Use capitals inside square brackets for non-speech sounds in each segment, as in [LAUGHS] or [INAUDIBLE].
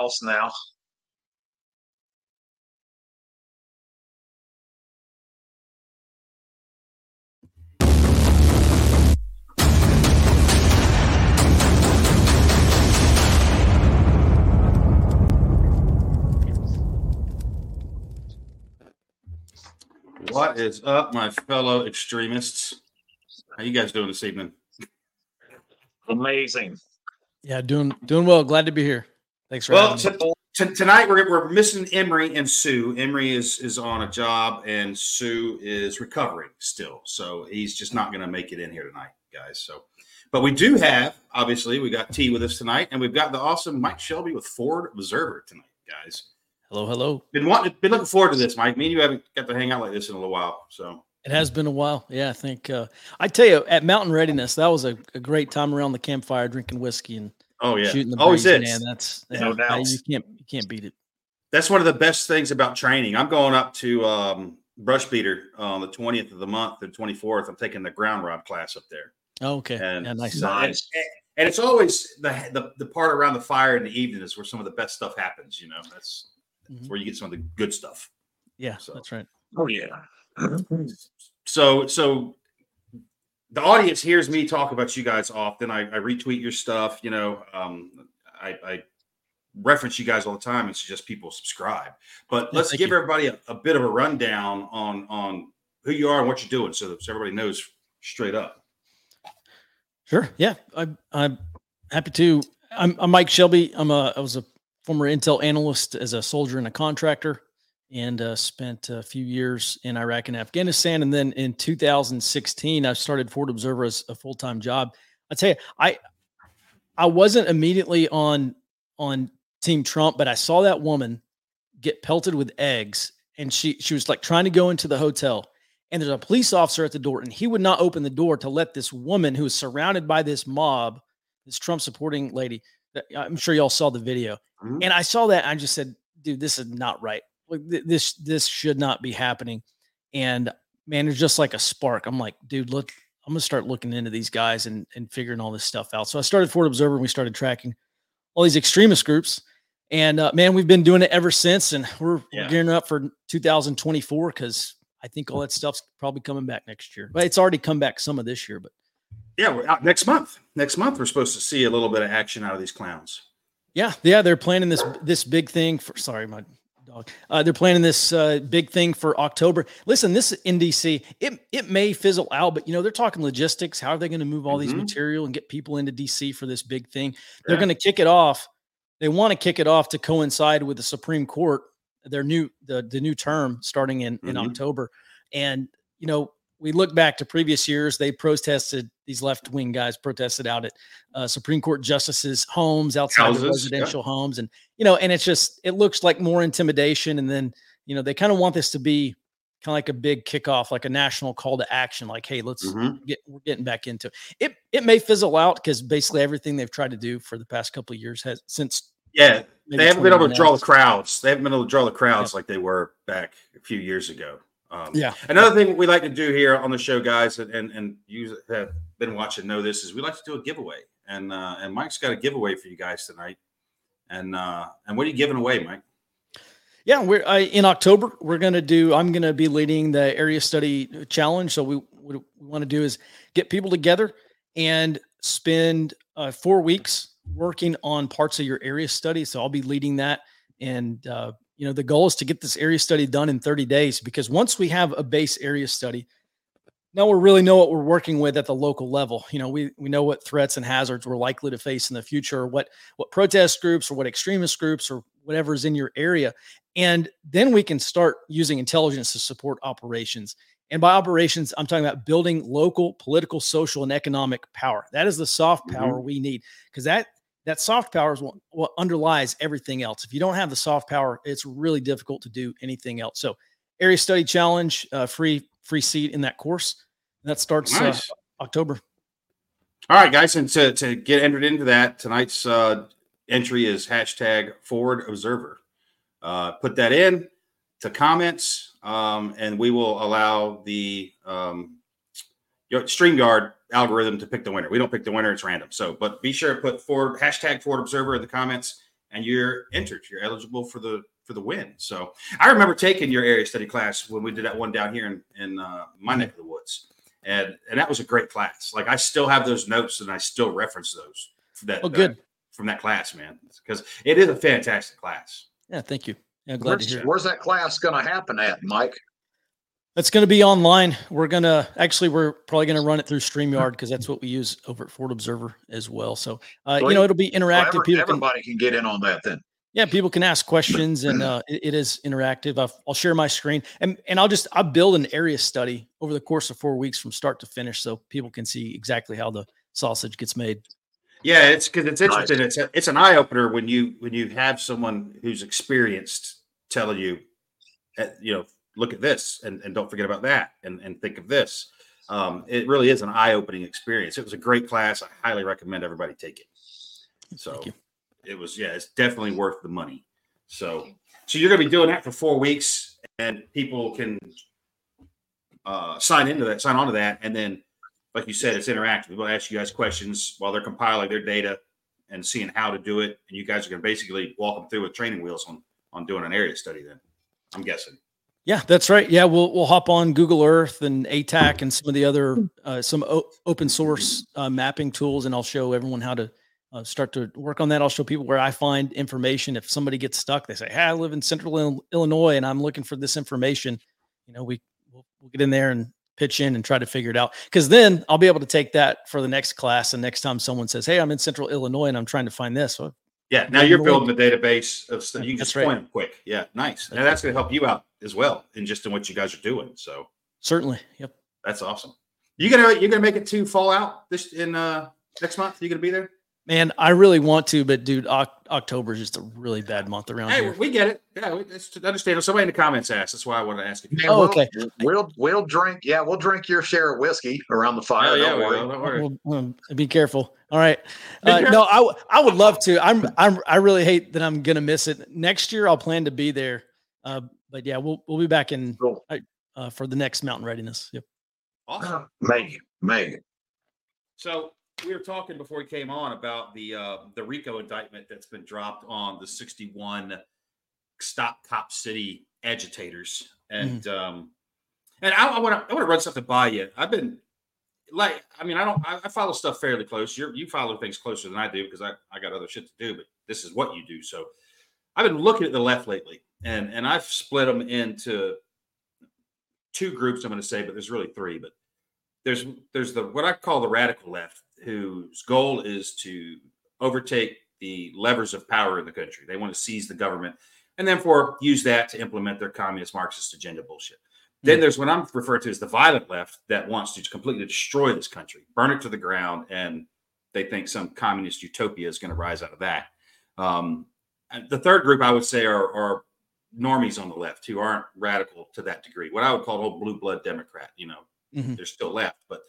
house now. What is up, my fellow extremists? How you guys doing this evening? Amazing. Yeah, doing doing well. Glad to be here. Thanks for Well, t- t- tonight we're, we're missing Emery and Sue. Emery is is on a job, and Sue is recovering still, so he's just not going to make it in here tonight, guys. So, but we do have obviously we got T with us tonight, and we've got the awesome Mike Shelby with Forward Observer tonight, guys. Hello, hello. Been wanting, been looking forward to this, Mike. Me and you haven't got to hang out like this in a little while, so It has been a while. Yeah, I think uh, I tell you at Mountain Readiness, that was a, a great time around the campfire, drinking whiskey and oh yeah, shooting the always breeze, is. Man, that's No yeah, doubt. You can't you can't beat it. That's one of the best things about training. I'm going up to um, Brushbeater on the 20th of the month, the 24th. I'm taking the ground rod class up there. Oh, okay. And, yeah, nice. so- and, and it's always the, the the part around the fire in the evening is where some of the best stuff happens. You know, that's, that's Mhm. where you get some of the good stuff. Yeah, so- that's right. Oh yeah. [CLEARS THROAT] So, so the audience hears me talk about you guys often. I, I retweet your stuff. You know, um, I, I reference you guys all the time and suggest people subscribe. But let's give you. everybody a, a bit of a rundown on on who you are and what you're doing, so that so everybody knows straight up. Sure. Yeah, I, I'm happy to. I'm, I'm Mike Shelby. I'm a I was a former Intel analyst as a soldier and a contractor, and uh, spent a few years in Iraq and Afghanistan. And then in 2016, I started Forward Observer as a full time job. I tell you, I I wasn't immediately on on Team Trump, but I saw that woman get pelted with eggs, and she she was like trying to go into the hotel and there's a police officer at the door and he would not open the door to let this woman who is surrounded by this mob this trump supporting lady that- i'm sure y'all saw the video Mhm. and i saw that and i just said dude this is not right like th- this this should not be happening and man it's just like a spark i'm like dude look i'm gonna start looking into these guys and and figuring all this stuff out so i started Forward Observer and we started tracking all these extremist groups and uh, man we've been doing it ever since and we're, Yeah. we're gearing up for 2024 because I think all that stuff's probably coming back next year. But it's already come back some of this year. But Yeah, we're out next month. Next month, we're supposed to see a little bit of action out of these clowns. yeah, yeah, they're planning this this big thing for. Sorry, my dog. Uh, they're planning this uh, big thing for October. Listen, this in DC. It it may fizzle out, but you know they're talking logistics. How are they going to move all these Mhm. material and get people into DC for this big thing? They're Yeah. going to kick it off. They want to kick it off to coincide with the Supreme Court, their new the the new term starting in in Mhm. October. And you know, we look back to previous years. They protested; these left wing guys protested out at uh, Supreme Court justices' homes, outside Houses, the yeah. residential homes, and you know, and it's just it looks like more intimidation. And then you know, they kind of want this to be kind of like a big kickoff, like a national call to action. Like, hey, let's Mhm. get we're getting back into it. It it may fizzle out because basically everything they've tried to do for the past couple of years has since Yeah, they haven't been able to draw the crowds. They haven't been able to draw the crowds like they were back a few years ago. Um, Yeah. Another thing we like to do here on the show, guys, and and, you have been watching know this is we like to do a giveaway, and uh, and Mike's got a giveaway for you guys tonight. And uh, and what are you giving away, Mike? Yeah, we're I, in October. We're gonna do. I'm gonna be leading the area study challenge. So we what we want to do is get people together and spend uh, four weeks working on parts of your area study. So I'll be leading that, and uh, you know the goal is to get this area study done in 30 days. Because once we have a base area study, now we really know what we're working with at the local level. You know, we we know what threats and hazards we're likely to face in the future, or what what protest groups or what extremist groups or whatever is in your area. And then we can start using intelligence to support operations. And by operations, I'm talking about building local political, social, and economic power. That is the soft Mhm. power we need because that that soft power is what, what underlies everything else. If you don't have the soft power, it's really difficult to do anything else. So, area study challenge, uh, free free seat in that course. That starts uh, October. All right, guys, and to, to get entered into that, tonight's uh, entry is hashtag Forward Observer. Uh, put that in to comments, um, and we will allow the um, your StreamYard algorithm to pick the winner. We don't pick the winner; it's random. So, but be sure to put forward hashtag Forward Observer in the comments, and you're entered. You're eligible for the for the win. So I remember taking your area study class when we did that one down here in in uh, my neck of the woods, and and that was a great class. Like I still have those notes and I still reference those. That, oh, good. That, from that class, man, because it is a fantastic class. Yeah, thank you. Yeah, glad where's, to hear. Where's that class going to happen at, Mike? It's going to be online. We're going to actually, we're probably going to run it through StreamYard because that's what we use over at Forward Observer as well. So, uh, you know, it'll be interactive. Well, every, everybody can, can, get in on that then. Yeah, people can ask questions and uh, it, it is interactive. i will share my screen and, and I'll just, I'll build an area study over the course of four weeks from start to finish so people can see exactly how the sausage gets made. Yeah, it's because it's interesting. Nice. It's a, it's an eye opener when you when you have someone who's experienced telling you, eh, you know, look at this and, and don't forget about that and, and think of this. Um, it really is an eye opening experience. It was a great class. I highly recommend everybody take it. So it was yeah, it's definitely worth the money. So so you're going to be doing that for four weeks, and people can uh, sign into that, sign on to that, and then like you said, it's interactive. We'll ask you guys questions while they're compiling their data and seeing how to do it. And you guys are going to basically walk them through with training wheels on on doing an area study. Then I'm guessing. Yeah, that's right. Yeah, we'll we'll hop on Google Earth and ATAK and some of the other uh, some o- open source uh, mapping tools, and I'll show everyone how to uh, start to work on that. I'll show people where I find information. If somebody gets stuck, they say, "Hey, I live in Central Illinois and I'm looking for this information." You know, we we'll, we'll get in there and pitch in and try to figure it out. Because then I'll be able to take that for the next class. And next time someone says, "Hey, I'm in Central Illinois and I'm trying to find this," well, yeah, now you're building a database of stuff. You can just right. point them quick. Yeah, nice. And that's going to help you out as well in just in what you guys are doing. So certainly, yep, that's awesome. You gonna you gonna make it to Fallout this in uh next month? You gonna be there? Man, I really want to, but dude, October is just a really bad month around hey, here. we get it. Yeah, it's understandable. Somebody in the comments asked. That's why I wanted to ask you. Yeah, oh, okay. We'll we'll drink. Yeah, we'll drink your share of whiskey around the fire. Oh, yeah, don't worry. Don't worry. We'll, we'll, be careful. All right. Uh, no, I I would love to. I'm I'm I really hate that I'm gonna miss it. Next year, I'll plan to be there. Uh, but yeah, we'll we'll be back in cool. uh, for the next mountain readiness. Yep. Awesome. Meg, Meg. So we were talking before we came on about the uh, the RICO indictment that's been dropped on the 61 Stop Cop City agitators, and mm. um, and I want to I want to run something by you. I've been like, I mean, I don't I, I follow stuff fairly close. You you follow things closer than I do because I I got other shit to do, but this is what you do. So I've been looking at the left lately, and and I've split them into two groups. I'm going to say, but there's really three. But there's there's the what I call the radical left, whose goal is to overtake the levers of power in the country. They want to seize the government and therefore use that to implement their communist Marxist agenda bullshit. Mm-hmm. Then there's what I'm referring to as the violent left that wants to completely destroy this country, burn it to the ground, and they think some communist utopia is going to rise out of that. Um, the third group I would say are, are normies on the left who aren't radical to that degree. What I would call old blue blood Democrat. You know, mm-hmm. they're still left, but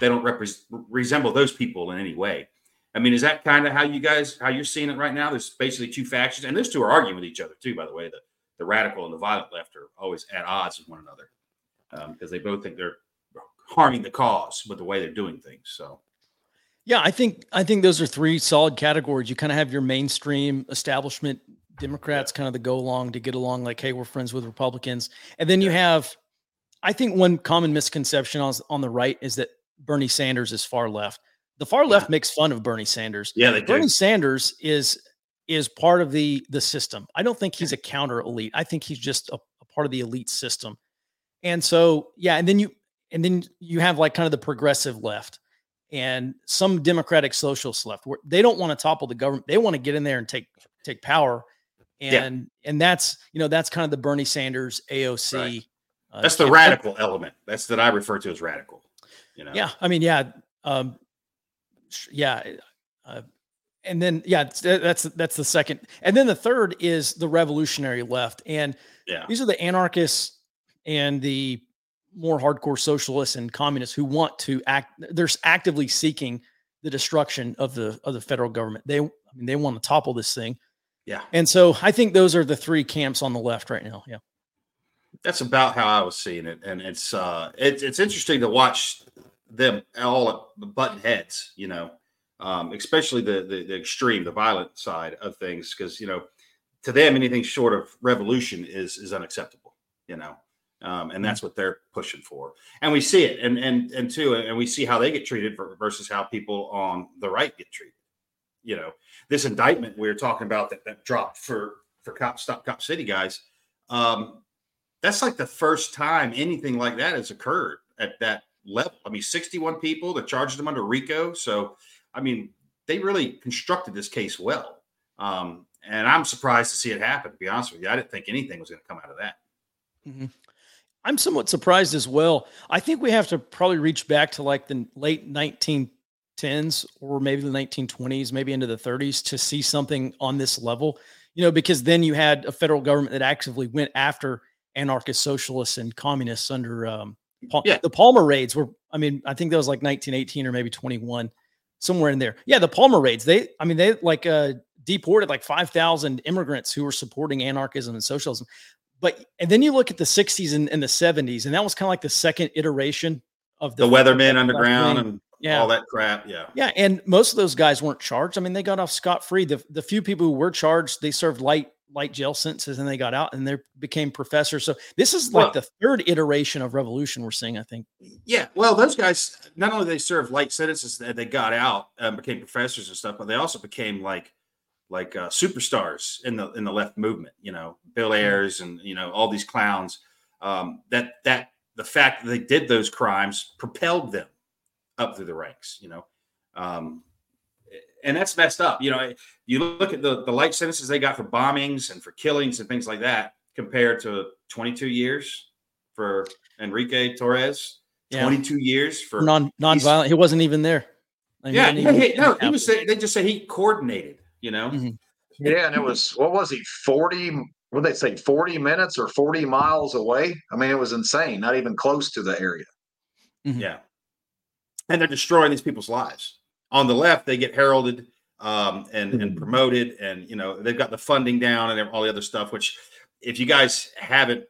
they don't repre- resemble those people in any way. I mean, is that kind of how you guys how you're seeing it right now? There's basically two factions, and those two are arguing with each other too. By the way, the the radical and the violent left are always at odds with one another because um, they both think they're harming the cause with the way they're doing things. So, yeah, I think I think those are three solid categories. You kind of have your mainstream establishment Democrats, kind of the go along to get along, like, hey, we're friends with Republicans, and then you have, I think, one common misconception on on the right is that Bernie Sanders is far left. The far left yeah. makes fun of Bernie Sanders. Yeah, they Bernie do. Sanders is is part of the the system. I don't think he's a counter elite. I think he's just a, a part of the elite system. And so, yeah, and then you and then you have like kind of the progressive left and some democratic socialist left where they don't want to topple the government. They want to get in there and take take power. And yeah. and that's you know that's kind of the Bernie Sanders AOC. Right. Uh, that's the radical element. That's that I refer to as radical. You know? Yeah, I mean, yeah, um, yeah, uh, and then yeah, that's that's the second, and then the third is the revolutionary left, and yeah, these are the anarchists and the more hardcore socialists and communists who want to act. They're actively seeking the destruction of the of the federal government. They, I mean, they want to topple this thing. Yeah, and so I think those are the three camps on the left right now. Yeah that's about how I was seeing it, and it's uh, it's it's interesting to watch them all at button heads, you know, um, especially the, the, the extreme, the violent side of things, because you know, to them, anything short of revolution is is unacceptable. You know, um, and mm-hmm. that's what they're pushing for. And we see it, and and and two, and we see how they get treated versus how people on the right get treated. You know, this indictment we were talking about that that dropped for for cop stop cop city guys. Um, that's like the first time anything like that has occurred at that level. I mean, 61 people that charged them under RICO. So, I mean, they really constructed this case well. Um, and I'm surprised to see it happen, to be honest with you. I didn't think anything was going to come out of that. Mm-hmm. I'm somewhat surprised as well. I think we have to probably reach back to like the late 1910s or maybe the 1920s, maybe into the 30s to see something on this level, you know, because then you had a federal government that actively went after anarchist socialists and communists under um, Paul, yeah. the Palmer raids were, I mean, I think that was like 1918 or maybe 21, somewhere in there. Yeah, the Palmer raids, they, I mean, they like uh, deported like 5,000 immigrants who were supporting anarchism and socialism but and then you look at the 60s and, and the 70s, and that was kind of like the second iteration of the, the Weathermen Underground and yeah. all that crap. Yeah. Yeah. And most of those guys weren't charged. I mean, they got off scot free. The the few people who were charged, they served light light jail sentences and they got out and they became professors. So this is like well, the third iteration of revolution we're seeing, I think. Yeah. Well, those guys not only they served light sentences that they got out and became professors and stuff, but they also became like like uh, superstars in the in the left movement. You know, Bill mm-hmm. Ayers and you know all these clowns. Um, that that the fact that they did those crimes propelled them up through the ranks. You know, um, and that's messed up. You know, you look at the the light sentences they got for bombings and for killings and things like that, compared to 22 years for Enrique Tarrio. Yeah. 22 years for non non-violent. He wasn't even there. Like, yeah, he he, no, he was. They just say he coordinated you know? Mm-hmm. Yeah, and it was what was he, 40 what they say, 40 minutes or 40 miles away? I mean, it was insane, not even close to the area. Mm-hmm. Yeah. And they're destroying these people's lives. On the left, they get heralded um, and, mm-hmm. and promoted, and you know, they've got the funding down and all the other stuff, which if you guys haven't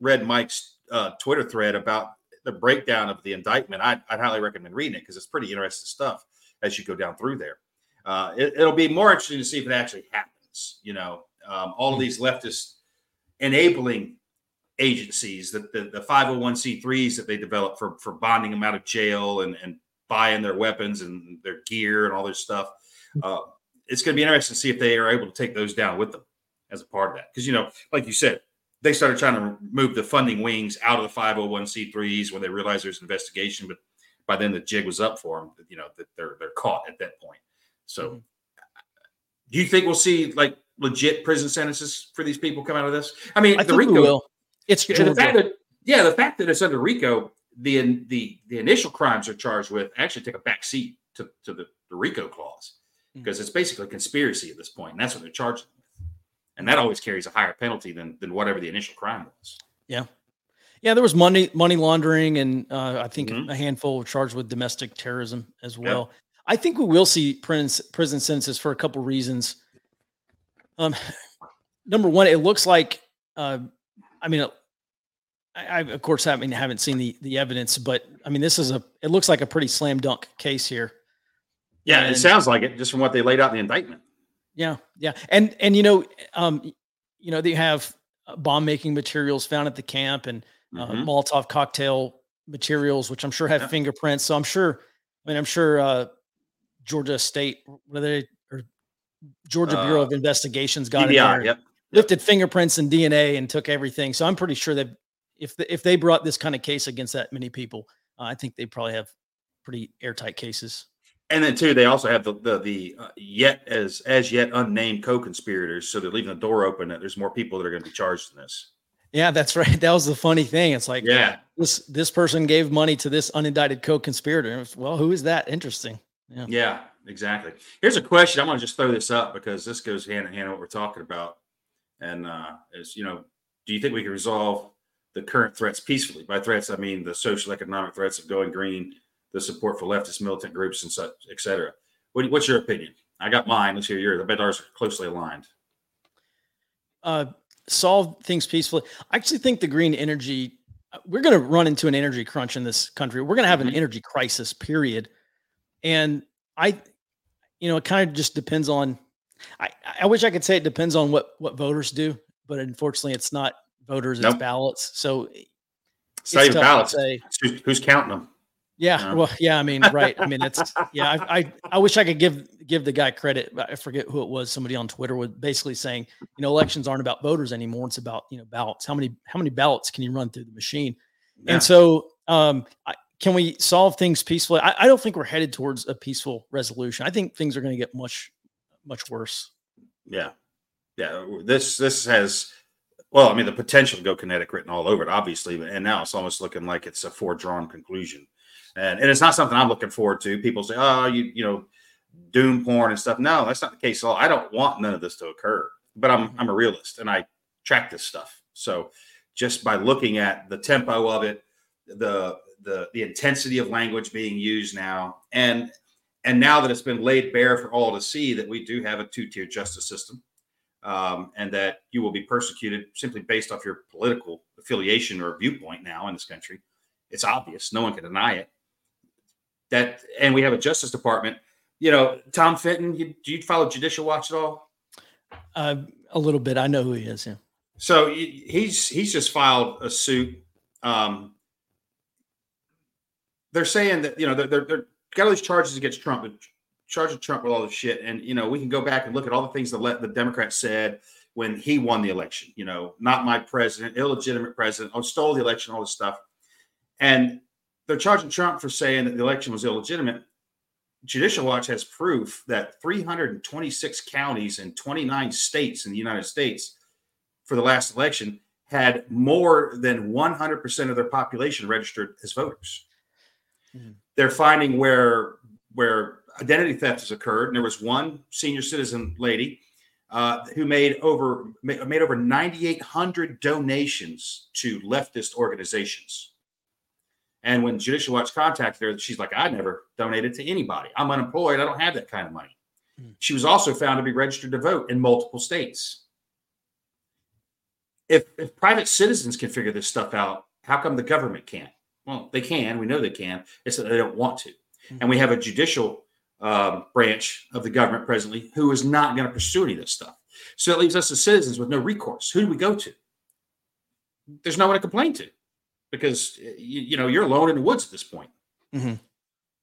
read Mike's uh, Twitter thread about the breakdown of the indictment, I'd, I'd highly recommend reading it because it's pretty interesting stuff as you go down through there uh, it, will be more interesting to see if it actually happens. You know, um, all of hmm. these leftist enabling agencies, the, the, the 501c3s that they develop for, for bonding them out of jail and, and buying their weapons and their gear and all this stuff. Hmm. Uh, it's going to be interesting to see if they are able to take those down with them as a part of that. Because, you know, like you said, they started trying to move the funding wings out of the 501c3s when they realized there's an investigation. But by then the jig was up for them. You know, that they're, they're caught at that point. So, mm-hmm. do you think we'll see like legit prison sentences for these people come out of this? I mean, I the RICO. will. It's the fact that yeah, the fact that it's under RICO, the the the initial crimes are charged with actually take a back seat to, to the, the RICO clause because mm-hmm. it's basically a conspiracy at this point, and that's what they're charged with. And that always carries a higher penalty than than whatever the initial crime was. Yeah. Yeah, there was money money laundering, and uh, I think mm-hmm. a handful were charged with domestic terrorism as well. I think we will see prison prison sentences for a couple reasons. Um, [SIGHS] number one, it looks like, uh, I mean, I, I, of course haven't haven't seen the the evidence, but I mean, this is a it looks like a pretty slam dunk case here. Yeah, and, it sounds like it just from what they laid out in the indictment. Yeah, yeah, and and you know, um, you know, they have uh, bomb making materials found at the camp and uh, mm-hmm. Molotov cocktail materials, which I'm sure have yeah. fingerprints. So I'm sure, I mean, I'm sure uh, Georgia State, what they or Georgia Bureau of uh, Investigations got GBI, in there, yep. lifted fingerprints and DNA and took everything. So I'm pretty sure that if the, if they brought this kind of case against that many people, uh, I think they probably have pretty airtight cases. And then too, they also have the the, the uh, yet as as yet unnamed co-conspirators, so they're leaving the door open that there's more people that are going to be charged in this. Yeah, that's [LAUGHS] right. That was the funny thing. It's like, yeah, this this person gave money to this unindicted co-conspirator. Well, who is that? Interesting. Yeah. yeah, exactly. Here's a question. I'm going to just throw this up because this goes hand in hand with what we're talking about. And uh, is you know, do you think we can resolve the current threats peacefully? By threats, I mean the social economic threats of going green, the support for leftist militant groups, and such, et cetera. What, what's your opinion? I got mine. Let's hear yours. I bet ours are closely aligned. Uh, solve things peacefully. I actually think the green energy. We're going to run into an energy crunch in this country. We're going to have mm-hmm. an energy crisis. Period and I you know, it kind of just depends on. I, I wish I could say it depends on what what voters do, but unfortunately, it's not voters; Nope. ballots. So It's not even ballots. Who's, who's counting them? Yeah, No. well, yeah. I mean, right. I mean, it's [LAUGHS] yeah. I, I I wish I could give give the guy credit. but I forget who it was. Somebody on Twitter was basically saying, you know, elections aren't about voters anymore. It's about you know ballots. How many how many ballots can you run through the machine? Yeah. And so, um, I, can we solve things peacefully? I, I don't think we're headed towards a peaceful resolution. I think things are going to get much much worse. Yeah, yeah. This this has well, I mean, the potential to go kinetic written all over it, obviously, and now it's almost looking like it's a foredrawn conclusion, and and it's not something I'm looking forward to. People say, oh, you you know, doom porn and stuff. No, that's not the case at all. I don't want none of this to occur, but I'm I'm a realist and I track this stuff. So just by looking at the tempo of it, the the the intensity of language being used now, and and now that it's been laid bare for all to see that we do have a two-tier justice system um, and that you will be persecuted simply based off your political affiliation or viewpoint now in this country it's obvious no one can deny it that and we have a justice department you know Tom Fitton you, do you follow judicial watch at all Uh, a little bit. I know who he is. Yeah. So he's he's just filed a suit. Um, they're saying that you know they're, they're, they're got all these charges against Trump, but charging Trump with all this shit, and you know we can go back and look at all the things that let the Democrats said when he won the election. You know, not my president, illegitimate president, oh stole the election, all this stuff, and they're charging Trump for saying that the election was illegitimate. Judicial Watch has proof that 326 counties in 29 states in the United States for the last election had more than 100% of their population registered as voters. Mhm. They're finding where where identity theft has occurred, and there was one senior citizen lady uh, who made over ma- made over 9,800 donations to leftist organizations. And when Judicial Watch contacted her, she's like, "I never donated to anybody. I'm unemployed. I don't have that kind of money." Mhm. She was also found to be registered to vote in multiple states if if private citizens can figure this stuff out, how come the government can't? Well, they can. We know they can. It's that they don't want to. And we have a judicial um, branch of the government presently who is not going to pursue any of this stuff. So it leaves us as citizens with no recourse. Who do we go to? There's no one to complain to because you, you know you're alone in the woods at this point. Mhm.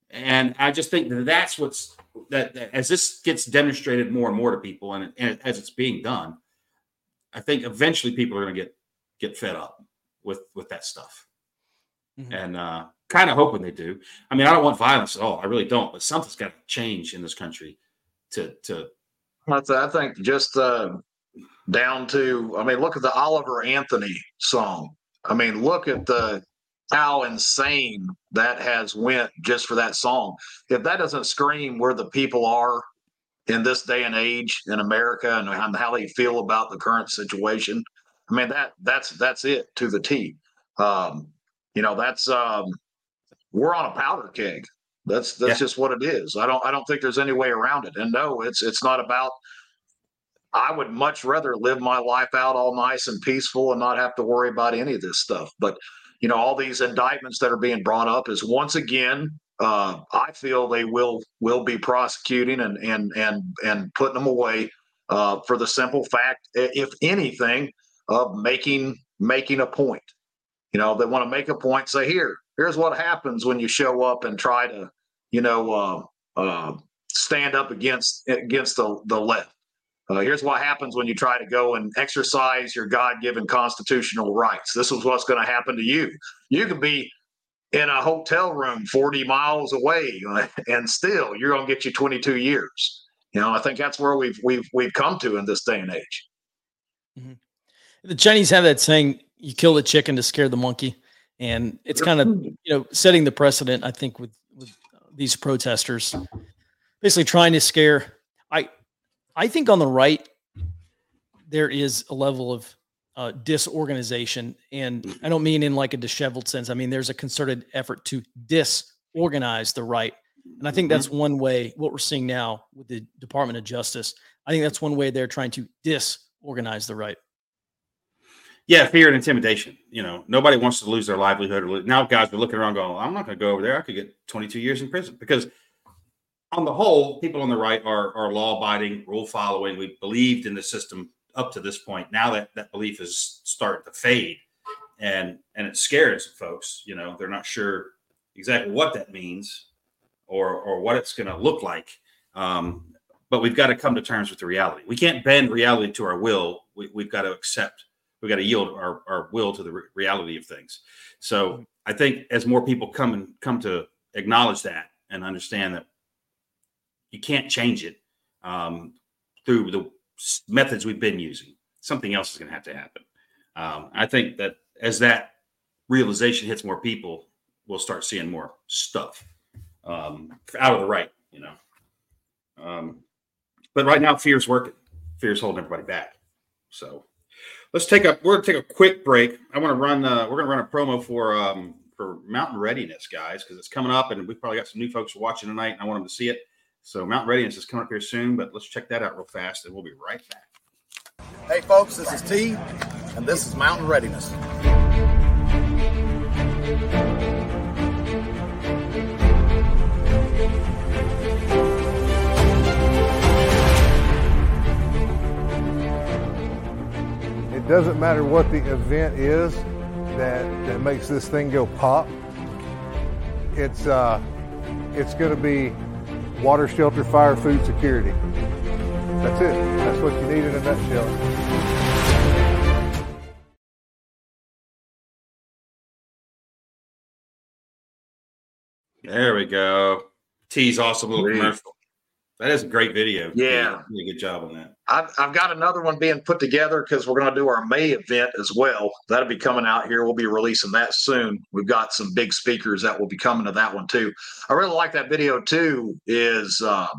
And I just think that that's what's that, that as this gets demonstrated more and more to people, and, and as it's being done, I think eventually people are going to get get fed up with with that stuff, Mhm. and uh, kind of hoping they do. I mean, I don't want violence at all. I really don't. But something's got to change in this country to to I think just uh, down to, I mean, look at the Oliver Anthony song. I mean, look at the how insane that has went just for that song. If that doesn't scream where the people are in this day and age in America and how they feel about the current situation, I mean that that's that's it to the T. Um, you know, that's um, we're on a powder keg. That's that's Yeah. just what it is. I don't I don't think there's any way around it. And no, it's it's not about. I would much rather live my life out all nice and peaceful and not have to worry about any of this stuff. But you know, all these indictments that are being brought up is once again, uh, I feel they will will be prosecuting and and and and putting them away uh, for the simple fact, if anything, of making making a point. You know, they want to make a point. Say here, here's what happens when you show up and try to, you know, uh, uh, stand up against against the the left. Uh, here's what happens when you try to go and exercise your God-given constitutional rights. This is what's going to happen to you. You could be in a hotel room 40 miles away, [LAUGHS] and still you're going to get you 22 years. You know, I think that's where we've we've we've come to in this day and age. The Chinese have that saying, "You kill the chicken to scare the monkey," and it's kind of you know setting the precedent. I think with with these protesters, basically trying to scare. I I think on the right there is a level of uh, disorganization, and I don't mean in like a disheveled sense. I mean there's a concerted effort to disorganize the right, and I think that's one way. What we're seeing now with the Department of Justice, I think that's one way they're trying to disorganize the right. Yeah, fear and intimidation. You know, nobody wants to lose their livelihood. Or lo- now guys are looking around going, I'm not going to go over there. I could get 22 years in prison because on the whole, people on the right are are law abiding, rule following. We believed in the system up to this point. Now that that belief is starting to fade, and and it scares folks. You know, they're not sure exactly what that means or or what it's going to look like. Um, but we've got to come to terms with the reality. We can't bend reality to our will. We, have got to accept. We've got to yield our, our will to the re- reality of things. So I think as more people come and come to acknowledge that and understand that you can't change it um, through the methods we've been using, something else is going to have to happen. Um, I think that as that realization hits more people, we'll start seeing more stuff um, out of the right, you know. Um, but right now, fear's working. Fear's holding everybody back. So let's take a we're gonna take a quick break. I want to run. Uh, we're gonna run a promo for um, for Mountain Readiness, guys, because it's coming up, and we've probably got some new folks watching tonight, and I want them to see it. So Mountain Readiness is coming up here soon, but let's check that out real fast, and we'll be right back. Hey, folks, this is T, and this is Mountain Readiness. It doesn't matter what the event is that, that makes this thing go pop. It's, uh, it's going to be water, shelter, fire, food security. That's it. That's what you need in a nutshell. There we go. T's awesome little Great. commercial. That is a great video. Yeah. Really good job on that. I've, I've got another one being put together because we're going to do our May event as well. That'll be coming out here. We'll be releasing that soon. We've got some big speakers that will be coming to that one too. I really like that video too. Is um,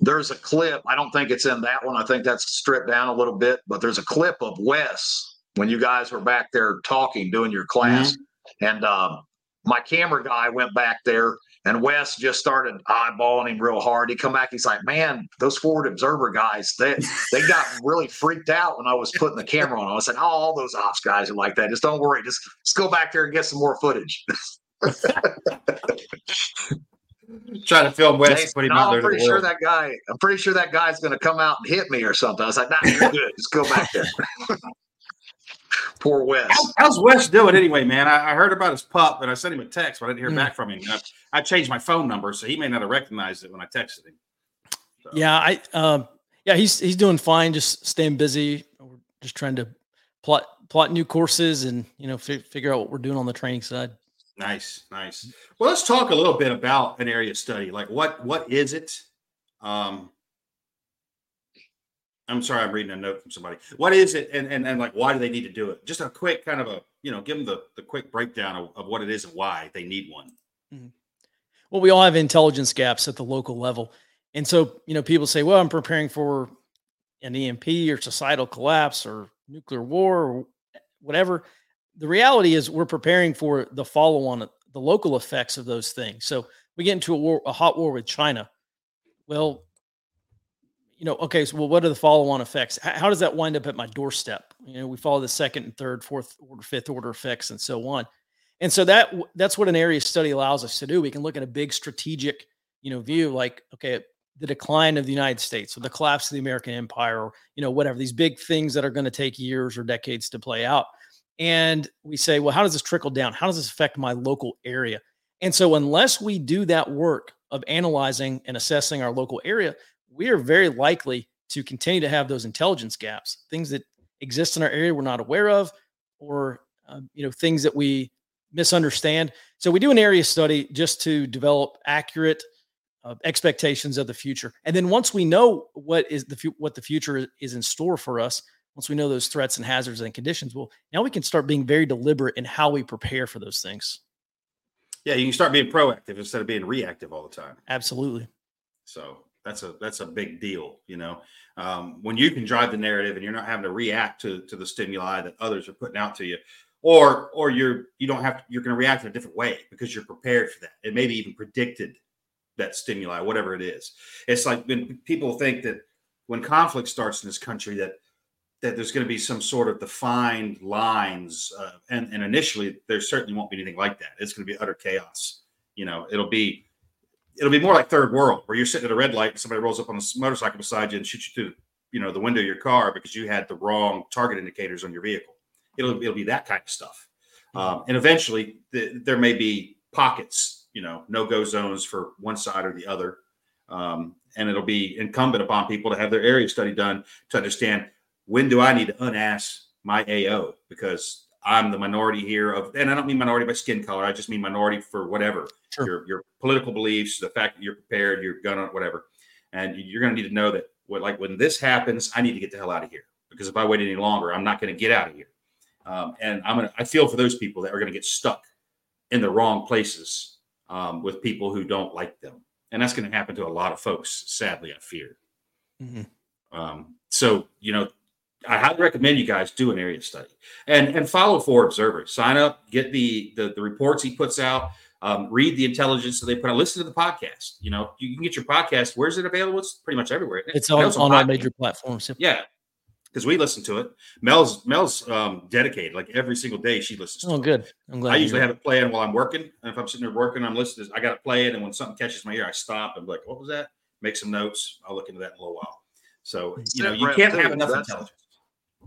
there's a clip. I don't think it's in that one. I think that's stripped down a little bit, but there's a clip of Wes when you guys were back there talking, doing your class. Mm-hmm. And um, my camera guy went back there and Wes just started eyeballing him real hard. He come back, he's like, Man, those forward observer guys, they they got [LAUGHS] really freaked out when I was putting the camera on. I said, Oh, all those ops guys are like that. Just don't worry, just just go back there and get some more footage. [LAUGHS] Trying to film Wes, put him no. I'm pretty sure that guy. I'm pretty sure that guy's going to come out and hit me or something. I was like, "Nah, you're [LAUGHS] good. Just go back there." Poor Wes. How, how's Wes doing anyway, man? I, I, heard about his pup, and I sent him a text, but I didn't hear mm. back from him. I, I, changed my phone number, so he may not have recognized it when I texted him. So. Yeah, I um, yeah, he's he's doing fine, just staying busy. We're just trying to plot plot new courses and you know f- figure out what we're doing on the training side. Nice, nice. Well, let's talk a little bit about an area of study. Like, what what is it? Um, I'm sorry, I'm reading a note from somebody. What is it, and and, and like why do they need to do it? Just a quick kind of a you know, give them the the quick breakdown of, of what it is and why they need one. Mm-hmm. Well, we all have intelligence gaps at the local level, and so you know, people say, "Well, I'm preparing for an EMP or societal collapse or nuclear war or whatever." The reality is, we're preparing for the follow-on, the local effects of those things. So we get into a war, a hot war with China. Well, you know, okay, so well, what are the follow-on effects? How, how, does that wind up at my doorstep? You know, we follow the second and third, fourth order, fifth order effects, and so on. And so that that's what an area study allows us to do. We can look at a big strategic, you know, view, like okay, the decline of the United States or the collapse of the American Empire, or you know, whatever these big things that are going to take years or decades to play out. And we say, well, how does this trickle down? How does this affect my local area? And so, unless we do that work of analyzing and assessing our local area, we are very likely to continue to have those intelligence gaps, things that exist in our area we're not aware of, or um, you know things that we misunderstand. So we do an area study just to develop accurate uh, expectations of the future, and then once we know what is the fu- what the future is in store for us, once we know those threats and hazards and conditions, well, now we can start being very deliberate in how we prepare for those things. Yeah, you can start being proactive instead of being reactive all the time. Absolutely. So that's a that's a big deal you know um, when you can drive the narrative and you're not having to react to to the stimuli that others are putting out to you or or you're you don't have to, you're going to react in a different way because you're prepared for that. And maybe even predicted that stimuli whatever it is. It's like when people think that when conflict starts in this country that that there's going to be some sort of defined lines uh, and and initially there certainly won't be anything like that. It's going to be utter chaos. You know it'll be it'll be more like third world where you're sitting at a red light and somebody rolls up on a motorcycle beside you and shoots you through you know the window of your car because you had the wrong target indicators on your vehicle it'll, it'll be that kind of stuff. Um, and eventually the, there may be pockets you know no go zones for one side or the other. Um, and it'll be incumbent upon people to have their area study done to understand when do i need to unass my ao because i'm the minority here of and i don't mean minority by skin color i just mean minority for whatever. Sure. your, your political beliefs the fact that you're prepared you're gonna whatever. And you're going to need to know that what like when this happens i need to get the hell out of here. Because if i wait any longer i'm not going to get out of here um, and i'm going to i feel for those people that are going to get stuck in the wrong places um, with people who don't like them. And that's going to happen to a lot of folks sadly i fear. Mhm. um, so you know i highly recommend you guys do an area study. And and follow for observer. Sign up get the the, the reports he puts out um, read the intelligence that they put out listen to the podcast. You know you can get your podcast where's it available? It's pretty much everywhere. It's on, on all major platforms. Yeah because we listen to it mel's mel's um, dedicated like every single day she listens to Oh, it. good. I'm glad. I usually hear have it playing while I'm working. And if I'm sitting there working, I'm listening. I got to play it. And when something catches my ear, I stop and be like, what was that? Make some notes. I'll look into that in a little while. So, you know, you can't have enough intelligence.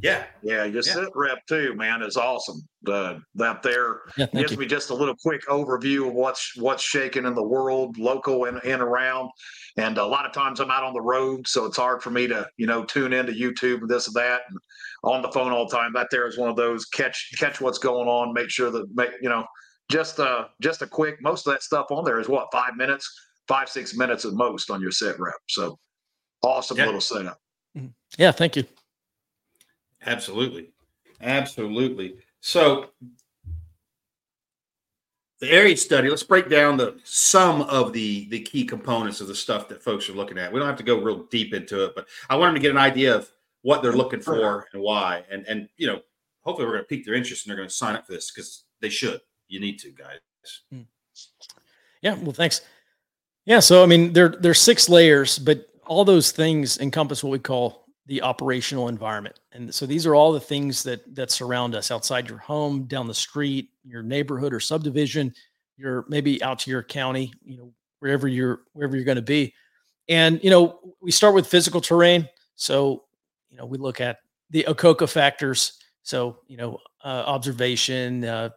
Yeah. Yeah, your Yeah. sit rep too, man, is awesome. The that there. Yeah, gives you. me just a little quick overview of what's what's shaking in the world, local and, and around. And a lot of times I'm out on the road, so it's hard for me to, you know, tune into YouTube and this and that and on the phone all the time. That there is one of those catch catch what's going on, make sure that make you know, just uh just a quick most of that stuff on there is what, five minutes, five, six minutes at most on your sit rep. So awesome Yeah. little setup. Yeah, thank you. Absolutely. Absolutely. So the area study, let's break down the some of the the key components of the stuff that folks are looking at. We don't have to go real deep into it, but I want them to get an idea of what they're looking for and why. And and you know, hopefully we're going to pique their interest and they're going to sign up for this because they should. You need to, guys. Hmm. Yeah, well, thanks. Yeah, so I mean, there there's six layers, but all those things encompass what we call the operational environment, and so these are all the things that that surround us outside your home, down the street, your neighborhood or subdivision, your maybe out to your county, you know, wherever you're wherever you're going to be, and you know, we start with physical terrain. So, you know, we look at the OCOKA factors. So, you know, uh, observation, uh,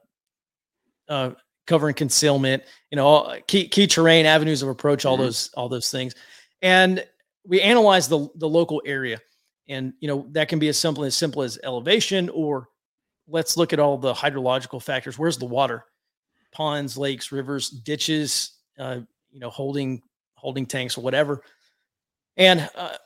uh, cover and concealment, you know, all, key key terrain, avenues of approach, all Mhm. those all those things, and we analyze the the local area, and you know that can be as simple as simple as elevation, or let's look at all the hydrological factors. Where's the water? Ponds, lakes, rivers, ditches, uh, you know, holding holding tanks or whatever, and uh,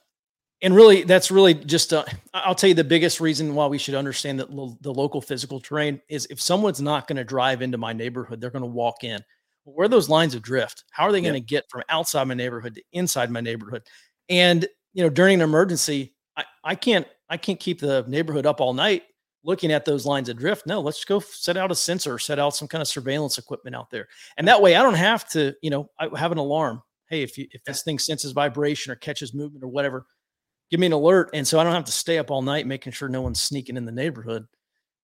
and really that's really just uh, i'll tell you the biggest reason why we should understand that lo- the local physical terrain is if someone's not going to drive into my neighborhood they're going to walk in. Well, where are those lines of drift? How are they going to get from outside my neighborhood to inside my neighborhood? And you know during an emergency I, I can't i can't keep the neighborhood up all night looking at those lines of drift no let's go set out a sensor set out some kind of surveillance equipment out there. And that way i don't have to you know i have an alarm. Hey if you if this thing senses vibration or catches movement or whatever give me an alert. And so i don't have to stay up all night making sure no one's sneaking in the neighborhood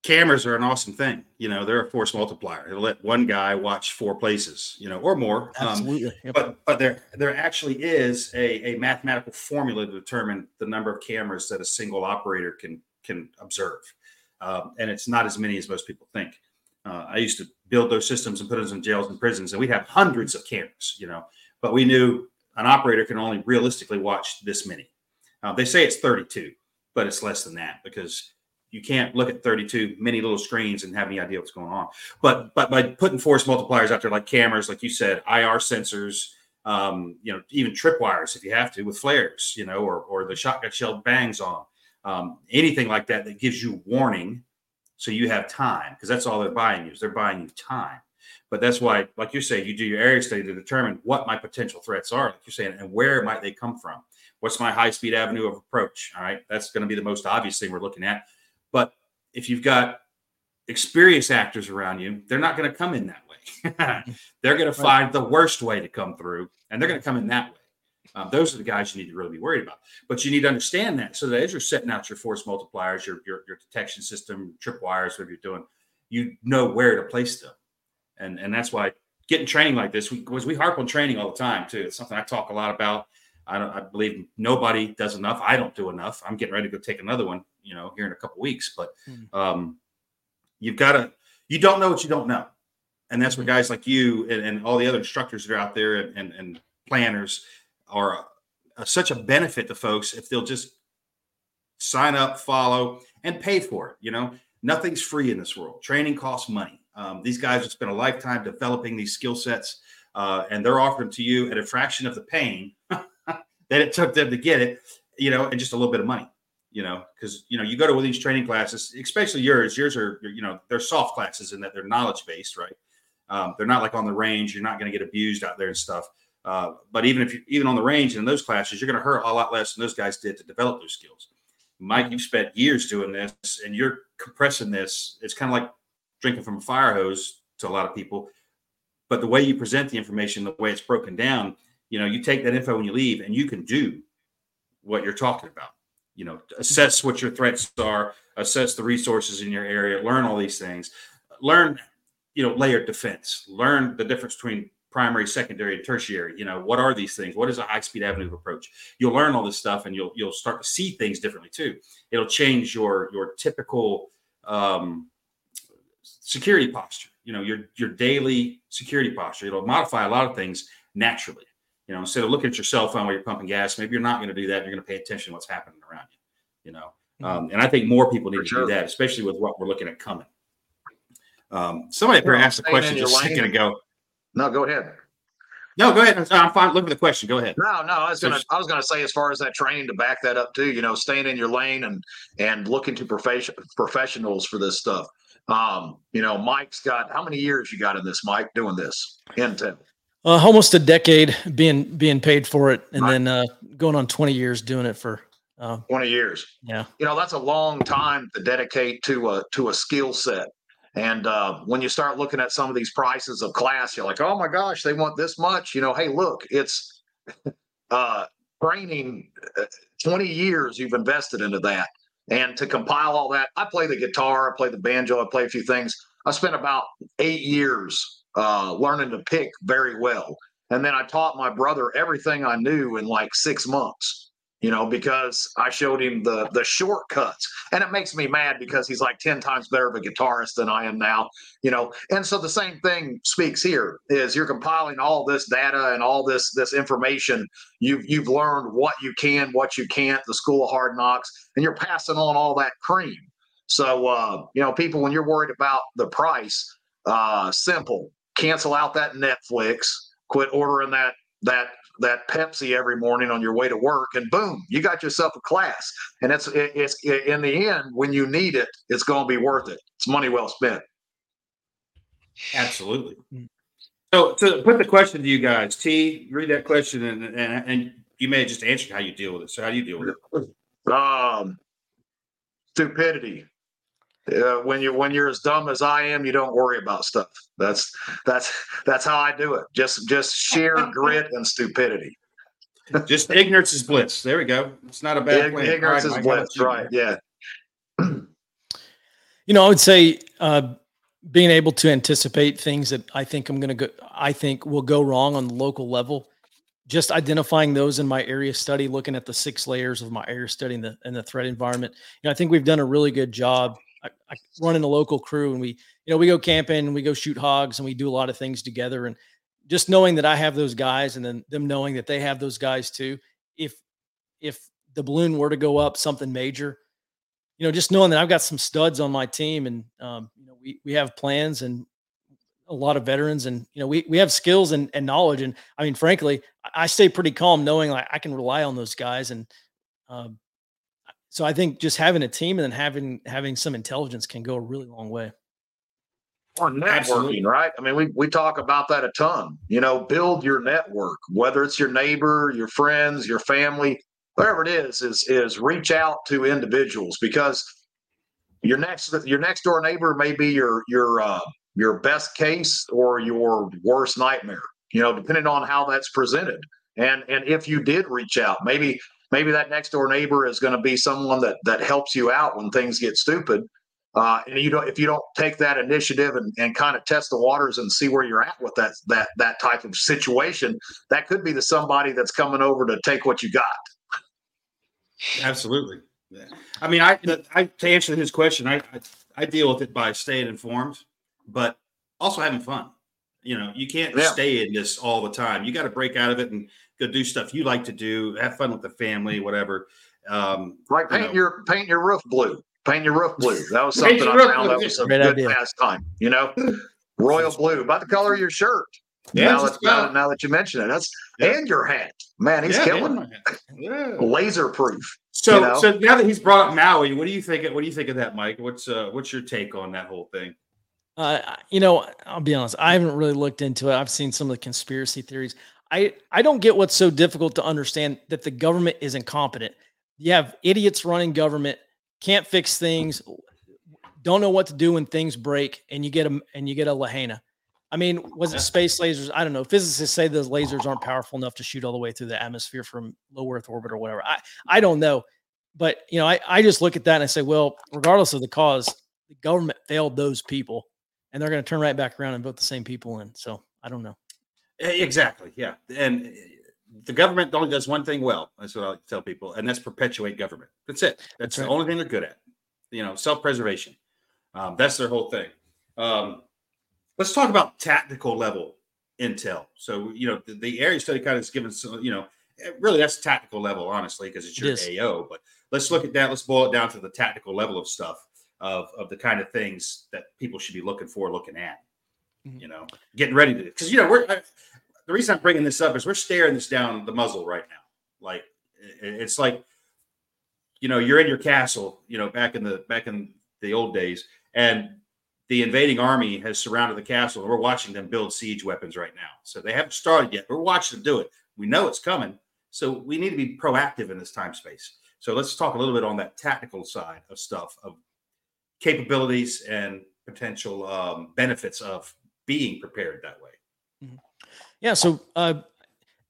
Cameras are an awesome thing. You know, they're a force multiplier. It'll let one guy watch four places, you know, or more. Um, absolutely Yep. but but there there actually is a, a mathematical formula to determine the number of cameras that a single operator can can observe, um, and it's not as many as most people think. Uh, I used to build those systems and put them in jails and prisons, and we'd have hundreds of cameras, you know, but we knew an operator can only realistically watch this many. Uh, they say it's 32, but it's less than that because you can't look at 32 many little screens and have any idea what's going on. But but by putting force multipliers out there like cameras, like you said, IR sensors, um, you know, even tripwires if you have to with flares, you know, or or the shotgun shell bangs on, um, anything like that that gives you warning, so you have time because that's all they're buying you is they're buying you time. But that's why, like you say, you do your area study to determine what my potential threats are, like you're saying, and where might they come from. What's my high speed avenue of approach? All right, that's going to be the most obvious thing we're looking at. But if you've got experienced actors around you, they're not going to come in that way. [LAUGHS] they're going to find the worst way to come through, and they're going to come in that way. Um, those are the guys you need to really be worried about. But you need to understand that so that as you're setting out your force multipliers, your your, your detection system, tripwires, whatever you're doing, you know where to place them. And and that's why getting training like this because we, we harp on training all the time too. It's something I talk a lot about. I don't. I believe nobody does enough. I don't do enough. I'm getting ready to go take another one. You know, here in a couple weeks. But hmm. um, you've got to. You don't know what you don't know, and that's where guys like you and, and all the other instructors that are out there and, and, and planners are uh, such a benefit to folks if they'll just sign up, follow, and pay for it. You know, nothing's free in this world. Training costs money. Um, these guys have spent a lifetime developing these skill sets, uh, and they're offering to you at a fraction of the pain [LAUGHS] that it took them to get it, you know, and just a little bit of money, you know, because you know you go to these training classes, especially yours. Yours are you know they're soft classes in that they're knowledge based, right? Um, they're not like on the range. You're not going to get abused out there and stuff. Uh, but even if you even on the range and in those classes, you're going to hurt a lot less than those guys did to develop those skills. Mike, you've spent years doing this, and you're compressing this. It's kind of like drinking from a fire hose to a lot of people. But the way you present the information, the way it's broken down, you know, you take that info when you leave, and you can do what you're talking about. You know, assess what your threats are, assess the resources in your area, learn all these things, learn, you know, layered defense, learn the difference between primary, secondary, and tertiary. You know, what are these things? What is a high speed avenue of approach? You'll learn all this stuff, and you'll you'll start to see things differently too. It'll change your your typical um, security posture. You know, your your daily security posture. It'll modify a lot of things naturally. You know, instead of looking at your cell phone while you're pumping gas, maybe you're not going to do that. You're going to pay attention to what's happening around you. You know, mm-hmm. um, and I think more people need For to sure. do that, especially with what we're looking at coming. Um, somebody up here asked a question just a second ago. No, go ahead. No, go ahead. I'm fine. Look at the question. Go ahead. No, no, I was gonna I was gonna say as far as that training to back that up too, you know, staying in your lane and and looking to profession professionals for this stuff. Um, you know, Mike's got how many years you got in this, Mike, doing this Intel? Uh, almost a decade being being paid for it, and right. then uh, going on 20 years doing it for uh, 20 years. Yeah, you know that's a long time to dedicate to a to a skill set. And uh, when you start looking at some of these prices of class, you're like, oh my gosh, they want this much. You know, hey, look, it's [LAUGHS] uh, training. Uh, 20 years you've invested into that, and to compile all that, I play the guitar, I play the banjo, I play a few things. I spent about eight years uh, learning to pick very well, and then I taught my brother everything I knew in like six months you know, because I showed him the the shortcuts. And it makes me mad because he's like 10 times better of a guitarist than I am now, you know. And so the same thing speaks here is you're compiling all this data and all this this information. You've you've learned what you can, what you can't, the school of hard knocks, and you're passing on all that cream. So uh, you know, people when you're worried about the price, uh simple. Cancel out that Netflix, quit ordering that that that Pepsi every morning on your way to work, and boom, you got yourself a class. And it's it's in the end when you need it, it's going to be worth it. It's money well spent. Absolutely. Mm. So to put the question to you guys, T, read that question, and and, and you may have just answered how you deal with it. So how do you deal with it? Um, stupidity. Uh, when you when you're as dumb as I am, you don't worry about stuff. That's that's that's how I do it. Just just sheer [LAUGHS] grit and stupidity. just ignorance is bliss. There we go. It's not a bad Ig- Ignorance right, is bliss. Right. Yeah. you know, I would say uh, being able to anticipate things that I think I'm going to go, I think will go wrong on the local level. Just identifying those in my area study, looking at the six layers of my area study and the and the threat environment. You know, I think we've done a really good job I, I run in a local crew and we, you know, we go camping, we go shoot hogs and we do a lot of things together. And just knowing that I have those guys and then them knowing that they have those guys too. If, if the balloon were to go up something major, you know, just knowing that I've got some studs on my team and, um, you know, we, we have plans and a lot of veterans and, you know, we, we have skills and, and knowledge. And I mean, frankly, I stay pretty calm knowing like I can rely on those guys and, um, so I think just having a team and then having having some intelligence can go a really long way. On networking, Absolutely. right? I mean, we we talk about that a ton. You know, build your network, whether it's your neighbor, your friends, your family, whatever it is, is is reach out to individuals because your next your next door neighbor may be your your uh, your best case or your worst nightmare. You know, depending on how that's presented. And and if you did reach out, maybe maybe that next door neighbor is going to be someone that that helps you out when things get stupid uh, and you don't if you don't take that initiative and, and kind of test the waters and see where you're at with that that that type of situation, that could be the somebody that's coming over to take what you got. Absolutely. Yeah. I mean, I, I to answer his question, I, I I deal with it by staying informed, but also having fun. You know, you can't yeah. stay in this all the time. You got to break out of it and go do stuff you like to do, have fun with the family, whatever. Um, like paint you know. your paint your roof blue. Paint your roof blue. That was [LAUGHS] something I found that was a Great good idea. pastime. You know, [LAUGHS] royal blue, about the color of your shirt. Yeah, now, that, now, now, that you mention it, that's yeah. and your hat. Man, he's yeah, killing. Yeah. [LAUGHS] Laser proof. So, you know? so now that he's brought up Maui, what do you think? What do you think of that, Mike? What's uh, what's your take on that whole thing? Uh, you know, I'll be honest. I haven't really looked into it. I've seen some of the conspiracy theories. I I don't get what's so difficult to understand that the government is incompetent. You have idiots running government, can't fix things, don't know what to do when things break, and you get them and you get a Lahaina. I mean, was it space lasers? I don't know. Physicists say those lasers aren't powerful enough to shoot all the way through the atmosphere from low Earth orbit or whatever. I, I don't know. But, you know, I, I just look at that and I say, well, regardless of the cause, the government failed those people and they're going to turn right back around and vote the same people in. So I don't know. Exactly. Yeah. And eh, the government only does one thing well. That's what I tell people, and that's perpetuate government. That's it. That's, that's the right. only thing they're good at. You know, self preservation. Um, that's their whole thing. Um, let's talk about tactical level intel. So, you know, the, the area study kind of is given some, you know, eh, really that's tactical level, honestly, because it's your it AO. But let's look at that. Let's boil it down to the tactical level of stuff of, of the kind of things that people should be looking for, looking at. You know, getting ready to, because, you know, we're, I, the reason I'm bringing this up is we're staring this down the muzzle right now. Like, it, it's like, you know, you're in your castle, you know, back in the, back in the old days, and the invading army has surrounded the castle and we're watching them build siege weapons right now. So they haven't started yet. We're watching them do it. We know it's coming. So we need to be proactive in this time space. So let's talk a little bit on that tactical side of stuff of capabilities and potential um, benefits of being prepared that way. Mm-hmm. Yeah. So uh,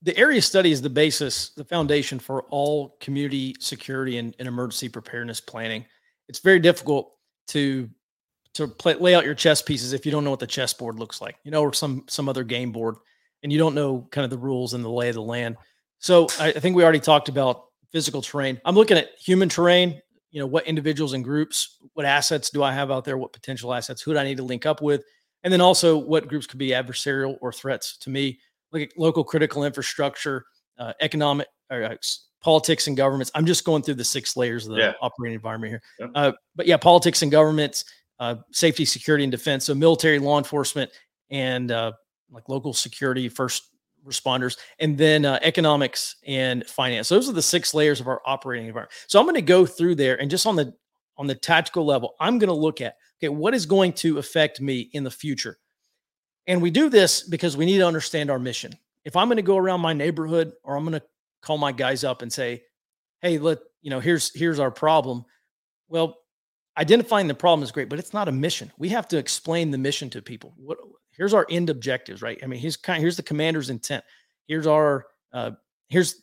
the area study is the basis, the foundation for all community security and, and emergency preparedness planning. It's very difficult to to play, lay out your chess pieces if you don't know what the chessboard looks like, you know, or some some other game board, and you don't know kind of the rules and the lay of the land. So I, I think we already talked about physical terrain. I'm looking at human terrain. You know, what individuals and groups, what assets do I have out there? What potential assets? Who do I need to link up with? And then also, what groups could be adversarial or threats to me? Look at local critical infrastructure, uh, economic, or, uh, politics and governments. I'm just going through the six layers of the yeah. operating environment here. Uh, but yeah, politics and governments, uh, safety, security, and defense. So military, law enforcement, and uh, like local security, first responders, and then uh, economics and finance. Those are the six layers of our operating environment. So I'm going to go through there, and just on the on the tactical level, I'm going to look at okay, what is going to affect me in the future, and we do this because we need to understand our mission. If I'm going to go around my neighborhood, or I'm going to call my guys up and say, "Hey, let you know, here's here's our problem." Well, identifying the problem is great, but it's not a mission. We have to explain the mission to people. What here's our end objectives, right? I mean, here's kind of, here's the commander's intent. Here's our uh, here's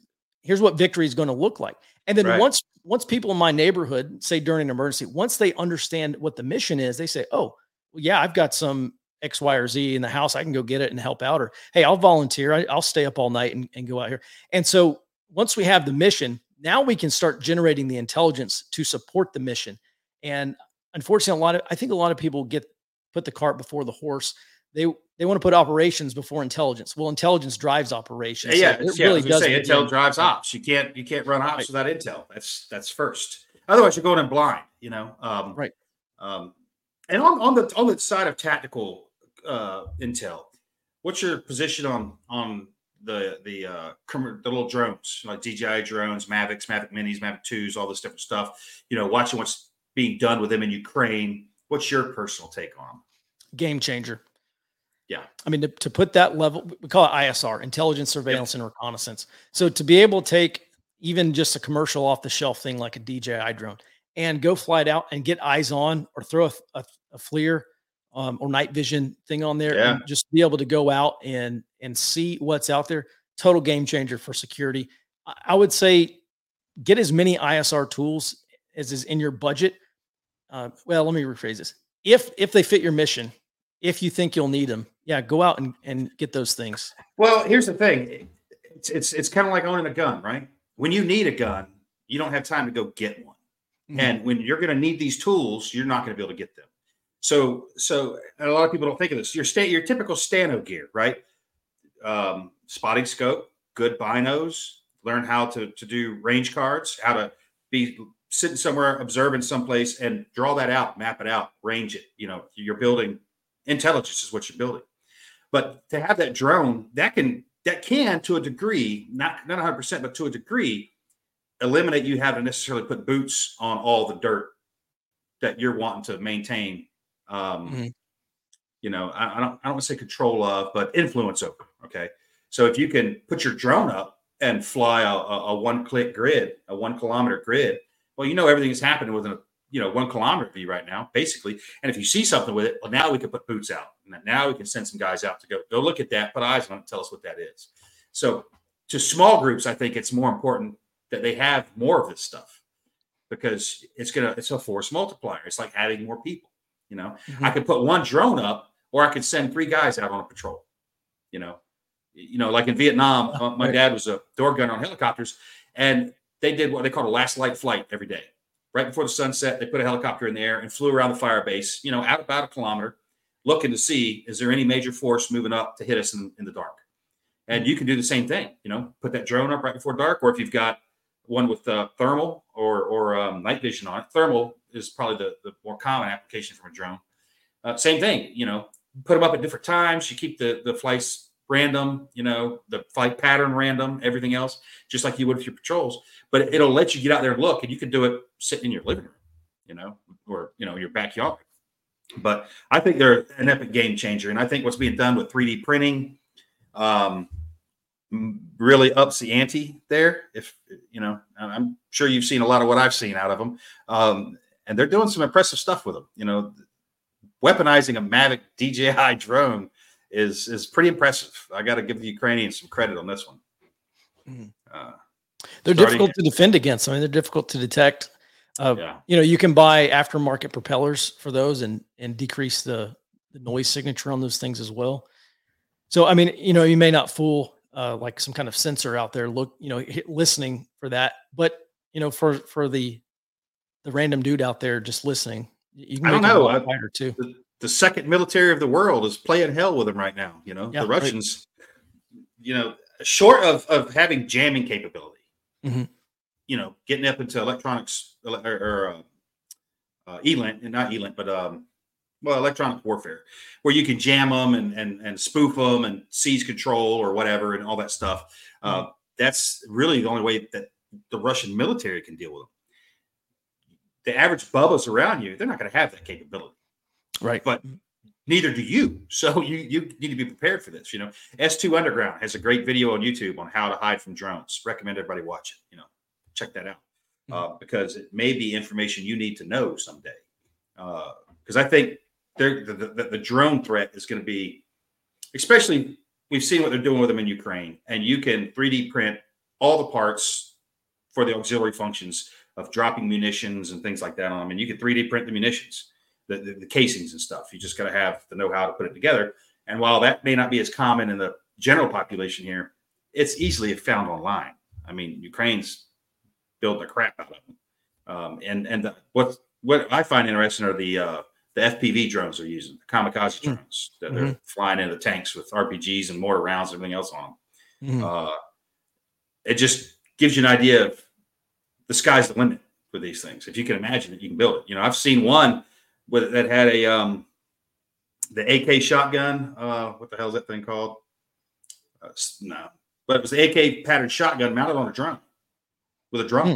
here's what victory is going to look like. And then right. once once people in my neighborhood say during an emergency, once they understand what the mission is, they say, "Oh, well, yeah, I've got some X, Y, or Z in the house. I can go get it and help out." Or, "Hey, I'll volunteer. I, will stay up all night and, and go out here." And so once we have the mission, now we can start generating the intelligence to support the mission and unfortunately, a lot of I think a lot of people get put the cart before the horse. They they want to put operations before intelligence. Well, intelligence drives operations. Yeah, so it yeah, really does. Say, intel drives ops. You can't you can't run ops right. without intel. That's that's first. Otherwise, you're going in blind. You know. Um, right. Um, and on, on the on the side of tactical uh, intel, what's your position on on the the uh, the little drones like DJI drones, Mavics, Mavic Minis, Mavic Twos, all this different stuff? You know, watching what's being done with them in Ukraine. What's your personal take on? Game changer. Yeah. I mean, to, to put that level, we call it ISR, intelligence, surveillance, yep. and reconnaissance. So to be able to take even just a commercial off the shelf thing like a DJI drone and go fly it out and get eyes on or throw a, a, a FLIR um, or night vision thing on there yeah. and just be able to go out and and see what's out there. Total game changer for security. I would say get as many ISR tools as is in your budget uh, well, let me rephrase this. If if they fit your mission, if you think you'll need them, yeah, go out and, and get those things. Well, here's the thing. It's it's it's kind of like owning a gun, right? When you need a gun, you don't have time to go get one. Mhm. And when you're going to need these tools, you're not going to be able to get them. So, so and a lot of people don't think of this. Your sta- your typical Stano gear, right? Um, spotting scope, good binos, learn how to to do range cards, how to be sitting somewhere, observing someplace, and draw that out, map it out, range it. You know, you're building intelligence is what you're building. But to have that drone, that can that can to a degree, not not 100, percent but to a degree, eliminate you having to necessarily put boots on all the dirt that you're wanting to maintain. Um, Mhm. You know, I, I don't I don't want to say control of, but influence over. Okay, so if you can put your drone up and fly a, a, a one click grid, a one kilometer grid, well, you know everything is happening within a you know one kilometer view right now, basically. And if you see something with it, well, now we can put boots out, now we can send some guys out to go go look at that, put eyes on it, tell us what that is. So to small groups, I think it's more important that they have more of this stuff because it's gonna it's a force multiplier. It's like adding more people. You know, Mhm. I could put one drone up, or I could send three guys out on a patrol. You know, you know, like in Vietnam, uh, my dad was a door gunner on helicopters, and they did what they called a last light flight every day. Right before the sunset, they put a helicopter in the air and flew around the fire base. You know, out about a kilometer, looking to see is there any major force moving up to hit us in, in the dark. And you can do the same thing. You know, put that drone up right before dark, or if you've got one with uh, thermal or or um, night vision on it. Thermal is probably the, the more common application from a drone. Uh, same thing, you know, put them up at different times. You keep the the flights random, you know, the flight pattern random, everything else, just like you would with your patrols. But it'll let you get out there and look, and you can do it sitting in your living room, you know, or you know your backyard. But I think they're an epic game changer, and I think what's being done with 3D printing um, really ups the ante there. If you know, I'm sure you've seen a lot of what I've seen out of them, um, and they're doing some impressive stuff with them. You know, weaponizing a Mavic DJI drone is is pretty impressive. I got to give the Ukrainians some credit on this one. Mhm. Uh, They're difficult to defend against. I mean, they're difficult to detect. Uh, yeah, You know, you can buy aftermarket propellers for those and and decrease the, the noise signature on those things as well. So, I mean, you know, you may not fool uh, like some kind of sensor out there, look, you know, hit, listening for that, but you know, for for the the random dude out there just listening, you can I don't make 'em a know. lot I- too. the, the second military of the world is playing hell with them right now. You know, Yeah, the right. Russians, you know, short of of having jamming capability, Mhm. you know, getting up into electronics or, or uh, uh, ELINT, and not ELINT, but um, well, electronic warfare, where you can jam them and and and spoof them and seize control or whatever and all that stuff. Uh, that's really the only way that the Russian military can deal with them. The average bubbas around you, they're not going to have that capability Right. but neither do you. So [LAUGHS] you you need to be prepared for this. You know, S2 Underground has a great video on YouTube on how to hide from drones. Recommend everybody watch it. You know, check that out uh, because it may be information you need to know someday. Because I think the, the the drone threat is going to be, especially we've seen what they're doing with them in Ukraine, and you can 3D print all the parts for the auxiliary functions of dropping munitions and things like that on them, and you can 3D print the munitions the, the, the casings and stuff. You just got to have the know how to put it together. And while that may not be as common in the general population here, it's easily found online. I mean, Ukraine's built the crap out of them. Um, and and the, what what I find interesting are the uh, the FPV drones they're using, the kamikaze Mm. drones that they're flying into tanks with RPGs and mortar rounds and everything else on them. Mhm. Uh, it just gives you an idea of the sky's the limit with these things. If you can imagine it, you can build it. You know, I've seen one with that had a um the AK shotgun. Uh, what the hell is that thing called? Uh, no, but it was the AK patterned shotgun mounted on a drum with a drum. Hmm.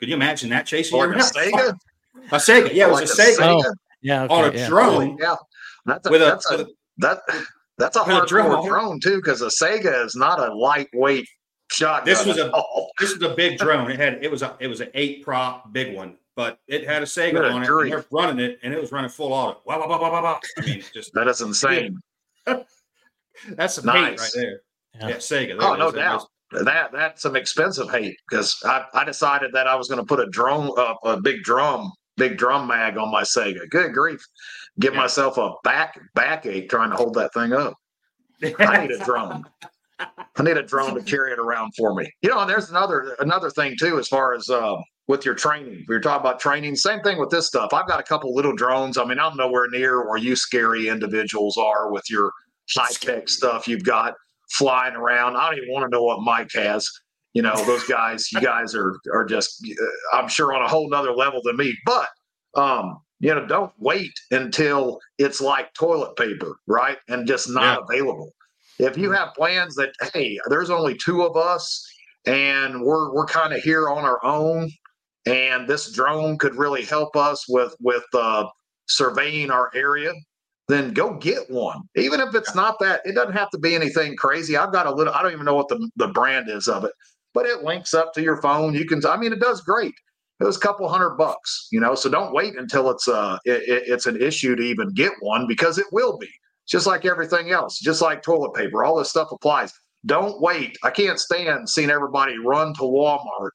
Could you imagine that chasing Like you a around? Saiga? [LAUGHS] A Saiga, yeah, it was Like a Saiga Oh, Yeah. on a yeah. drone Yeah, that's a, with a, that's a, with a that that's a with a drone hardcore drone too, because a Saiga is not a lightweight shotgun. This was at a- all. this was a big drone. It had it was a it was an eight prop big one, but it had a Saiga Good on it. And they're running it, and it was running full auto. Wow, wow, wow, wow, wow, wow. I mean, just that is insane. [LAUGHS] that's some hate Nice. right there. Yeah. Yeah, Saiga. Oh, no is. It doubt. That that's some expensive hate because I, I decided that I was going to put a drone up, a big drum, big drum mag on my Saiga. Good grief. Give Yeah. myself a back backache trying to hold that thing up. I need a [LAUGHS] drone. I need a drone to carry it around for me. You know, and there's another another thing too, as far as uh, with your training. We were talking about training. Same thing with this stuff. I've got a couple little drones. I mean, I'm nowhere near where you scary individuals are with your high tech stuff you've got flying around. I don't even want to know what Mike has. You know, those guys. You guys are are just, uh, I'm sure, on a whole nother level than me. But um, you know, don't wait until it's like toilet paper, right? And just not available. If you have plans that, hey, there's only two of us and we're we're kind of here on our own, and this drone could really help us with with uh, surveying our area, then go get one. Even if it's not that, it doesn't have to be anything crazy. I've got a little, I don't even know what the, the brand is of it, but it links up to your phone. You can, I mean, it does great. It was a couple hundred bucks, you know. So don't wait until it's uh it, it- it's an issue to even get one because it will be. Just like everything else, just like toilet paper, all this stuff applies. Don't wait. I can't stand seeing everybody run to Walmart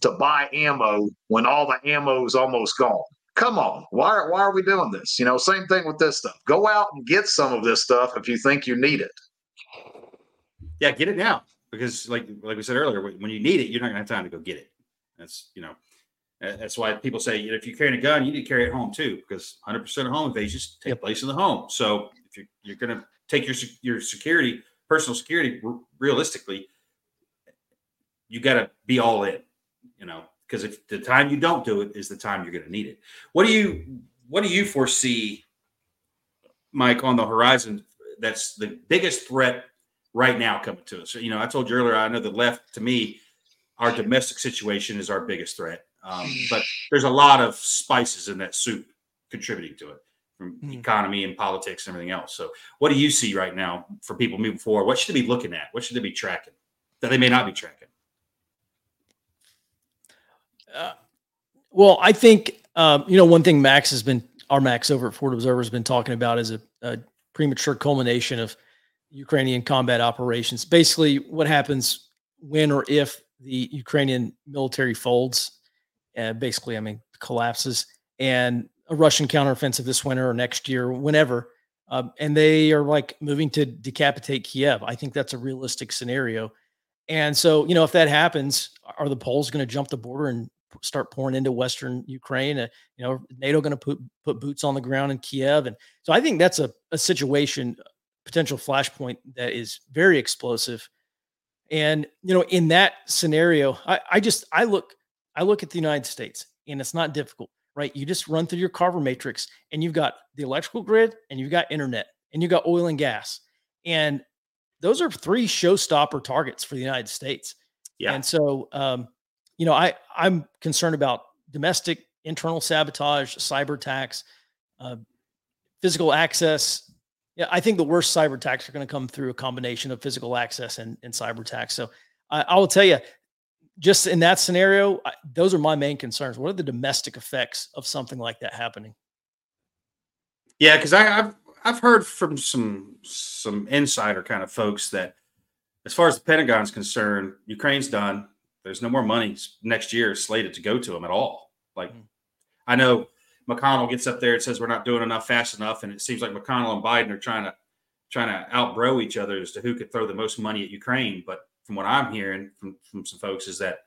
to buy ammo when all the ammo is almost gone. Come on, why are, why are we doing this? You know, same thing with this stuff. Go out and get some of this stuff if you think you need it. yeah, get it now because, like like we said earlier, when when you need it, you're not gonna have time to go get it. That's you know, that's why people say you know, if you're carrying a gun, you need to carry it home too, because 100 percent of home invasions take Yep. place in the home. So if you're you're gonna take your your security, personal security, r- realistically, you got to be all in. You know, because if the time you don't do it is the time you're gonna need it. What do you what do you foresee, Mike, on the horizon? That's the biggest threat right now coming to us. You know, I told you earlier, I know the left, to me, our domestic situation is our biggest threat. Um, but there's a lot of spices in that soup contributing to it from Mhm. economy and politics and everything else. So, what do you see right now for people moving forward? What should they be looking at? What should they be tracking that they may not be tracking? Uh, well, I think um, you know one thing Max has been our Max over at Forward Observer has been talking about is a, a premature culmination of Ukrainian combat operations. Basically, what happens when or if the Ukrainian military folds, uh, basically, I mean, collapses, and a Russian counteroffensive this winter or next year, whenever, um, and they are like moving to decapitate Kiev. I think that's a realistic scenario. And so, you know, if that happens, are the Poles going to jump the border and start pouring into Western Ukraine? Uh, you know, NATO going to put put boots on the ground in Kiev, and so I think that's a, a situation, potential flashpoint that is very explosive. And you know, in that scenario, I, I just I look I look at the United States, and it's not difficult, right? You just run through your Carver matrix, and you've got the electrical grid, and you've got internet, and you've got oil and gas, and those are three showstopper targets for the United States. Yeah. And so, um, you know, I I'm concerned about domestic internal sabotage, cyber attacks, uh, physical access. Yeah, I think the worst cyber attacks are going to come through a combination of physical access and, and cyber attacks. So I, I will tell you, just in that scenario, I, those are my main concerns. What are the domestic effects of something like that happening? Yeah, because I've I've heard from some some insider kind of folks that as far as the Pentagon's concerned, Ukraine's done. There's no more money next year slated to go to them at all. Like Mm. I know McConnell gets up there and says we're not doing enough fast enough, and it seems like McConnell and Biden are trying to trying to outbro each other as to who could throw the most money at Ukraine. But from what I'm hearing from, from some folks is that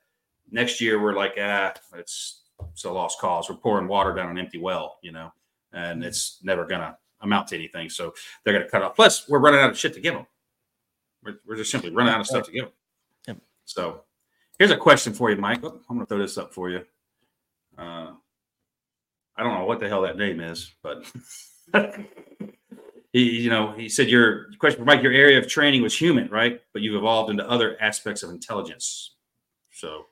next year we're like, ah, it's it's a lost cause. We're pouring water down an empty well, you know, and it's never gonna amount to anything. So they're gonna cut off. Plus, we're running out of shit to give them. We're, we're just simply running out of stuff to give them. Yep. So here's a question for you, Mike. Oh, I'm gonna throw this up for you. Uh, I don't know what the hell that name is, but [LAUGHS] he, you know, he said your question for Mike. Your area of training was human, right? But you've evolved into other aspects of intelligence. So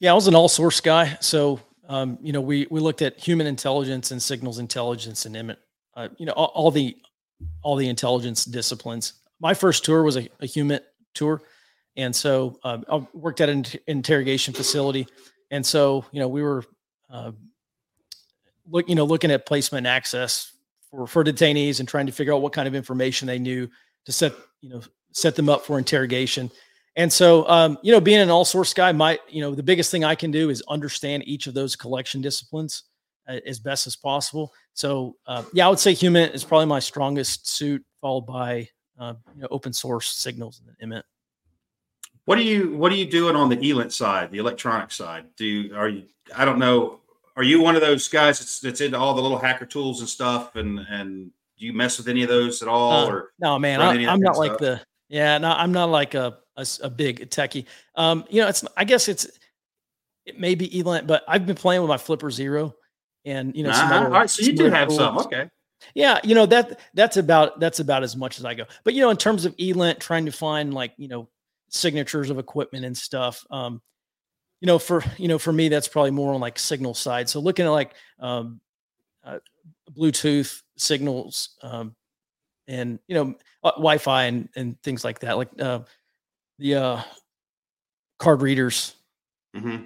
Yeah, I was an all source guy. So, um, you know, we we looked at human intelligence and signals intelligence and uh, you know, all, all the all the intelligence disciplines. My first tour was a, a human tour, and so um, I worked at an interrogation facility, and so you know we were uh, look you know looking at placement access for for detainees and trying to figure out what kind of information they knew to set you know set them up for interrogation. And so, um, you know, being an all source guy, my, you know, the biggest thing I can do is understand each of those collection disciplines uh, as best as possible. So uh, yeah, I would say Human is probably my strongest suit, followed by uh, you know, open source signals and IMINT. What are you What are you doing on the ELINT side, the electronic side? Do you, are you? I don't know. Are you one of those guys that's, that's into all the little hacker tools and stuff? And and do you mess with any of those at all? Uh, or no, man, I, any of that I'm not like stuff? the yeah, no, I'm not like a a big techie. Um, you know, it's I guess it's it may be ELINT, but I've been playing with my Flipper Zero, and you know, Uh-huh. all right, so you do have some. Okay. Yeah, you know that that's about that's about as much as I go. But you know, in terms of ELINT, trying to find like you know signatures of equipment and stuff. Um, you know, for you know, for me, that's probably more on like signal side. So looking at like um, uh, Bluetooth signals, um, and you know, uh, Wi-Fi and and things like that, like uh, the uh, card readers. Mm-hmm.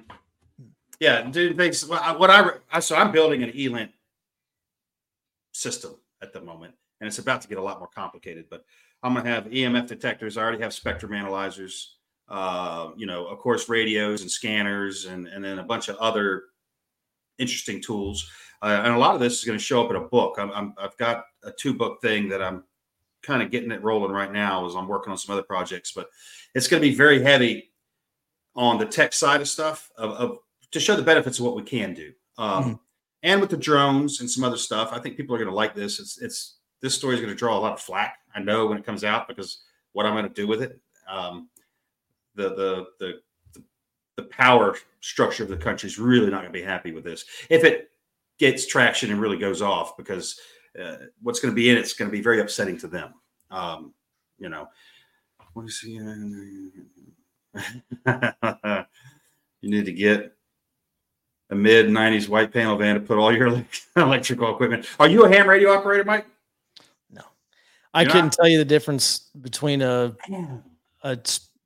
Yeah, dude. Thanks. What I, I so I'm building an ELINT system at the moment, and it's about to get a lot more complicated. But I'm going to have EMF detectors. I already have spectrum analyzers. Uh, you know, of course, radios and scanners, and and then a bunch of other interesting tools. Uh, and a lot of this is going to show up in a book. I'm, I'm I've got a two book thing that I'm kind of getting it rolling right now as I'm working on some other projects, but it's going to be very heavy on the tech side of stuff of, of to show the benefits of what we can do. Um, Mhm. And with the drones and some other stuff, I think people are going to like this. It's it's this story is going to draw a lot of flack. I know when it comes out because what I'm going to do with it. Um, the, the the the the power structure of the country is really not going to be happy with this if it gets traction and really goes off because uh, what's going to be in it's going to be very upsetting to them. Um, you know, what is he? [LAUGHS] you need to get a mid 90s white panel van to put all your [LAUGHS] electrical equipment. Are you a ham radio operator, Mike? I You're couldn't not- tell you the difference between a a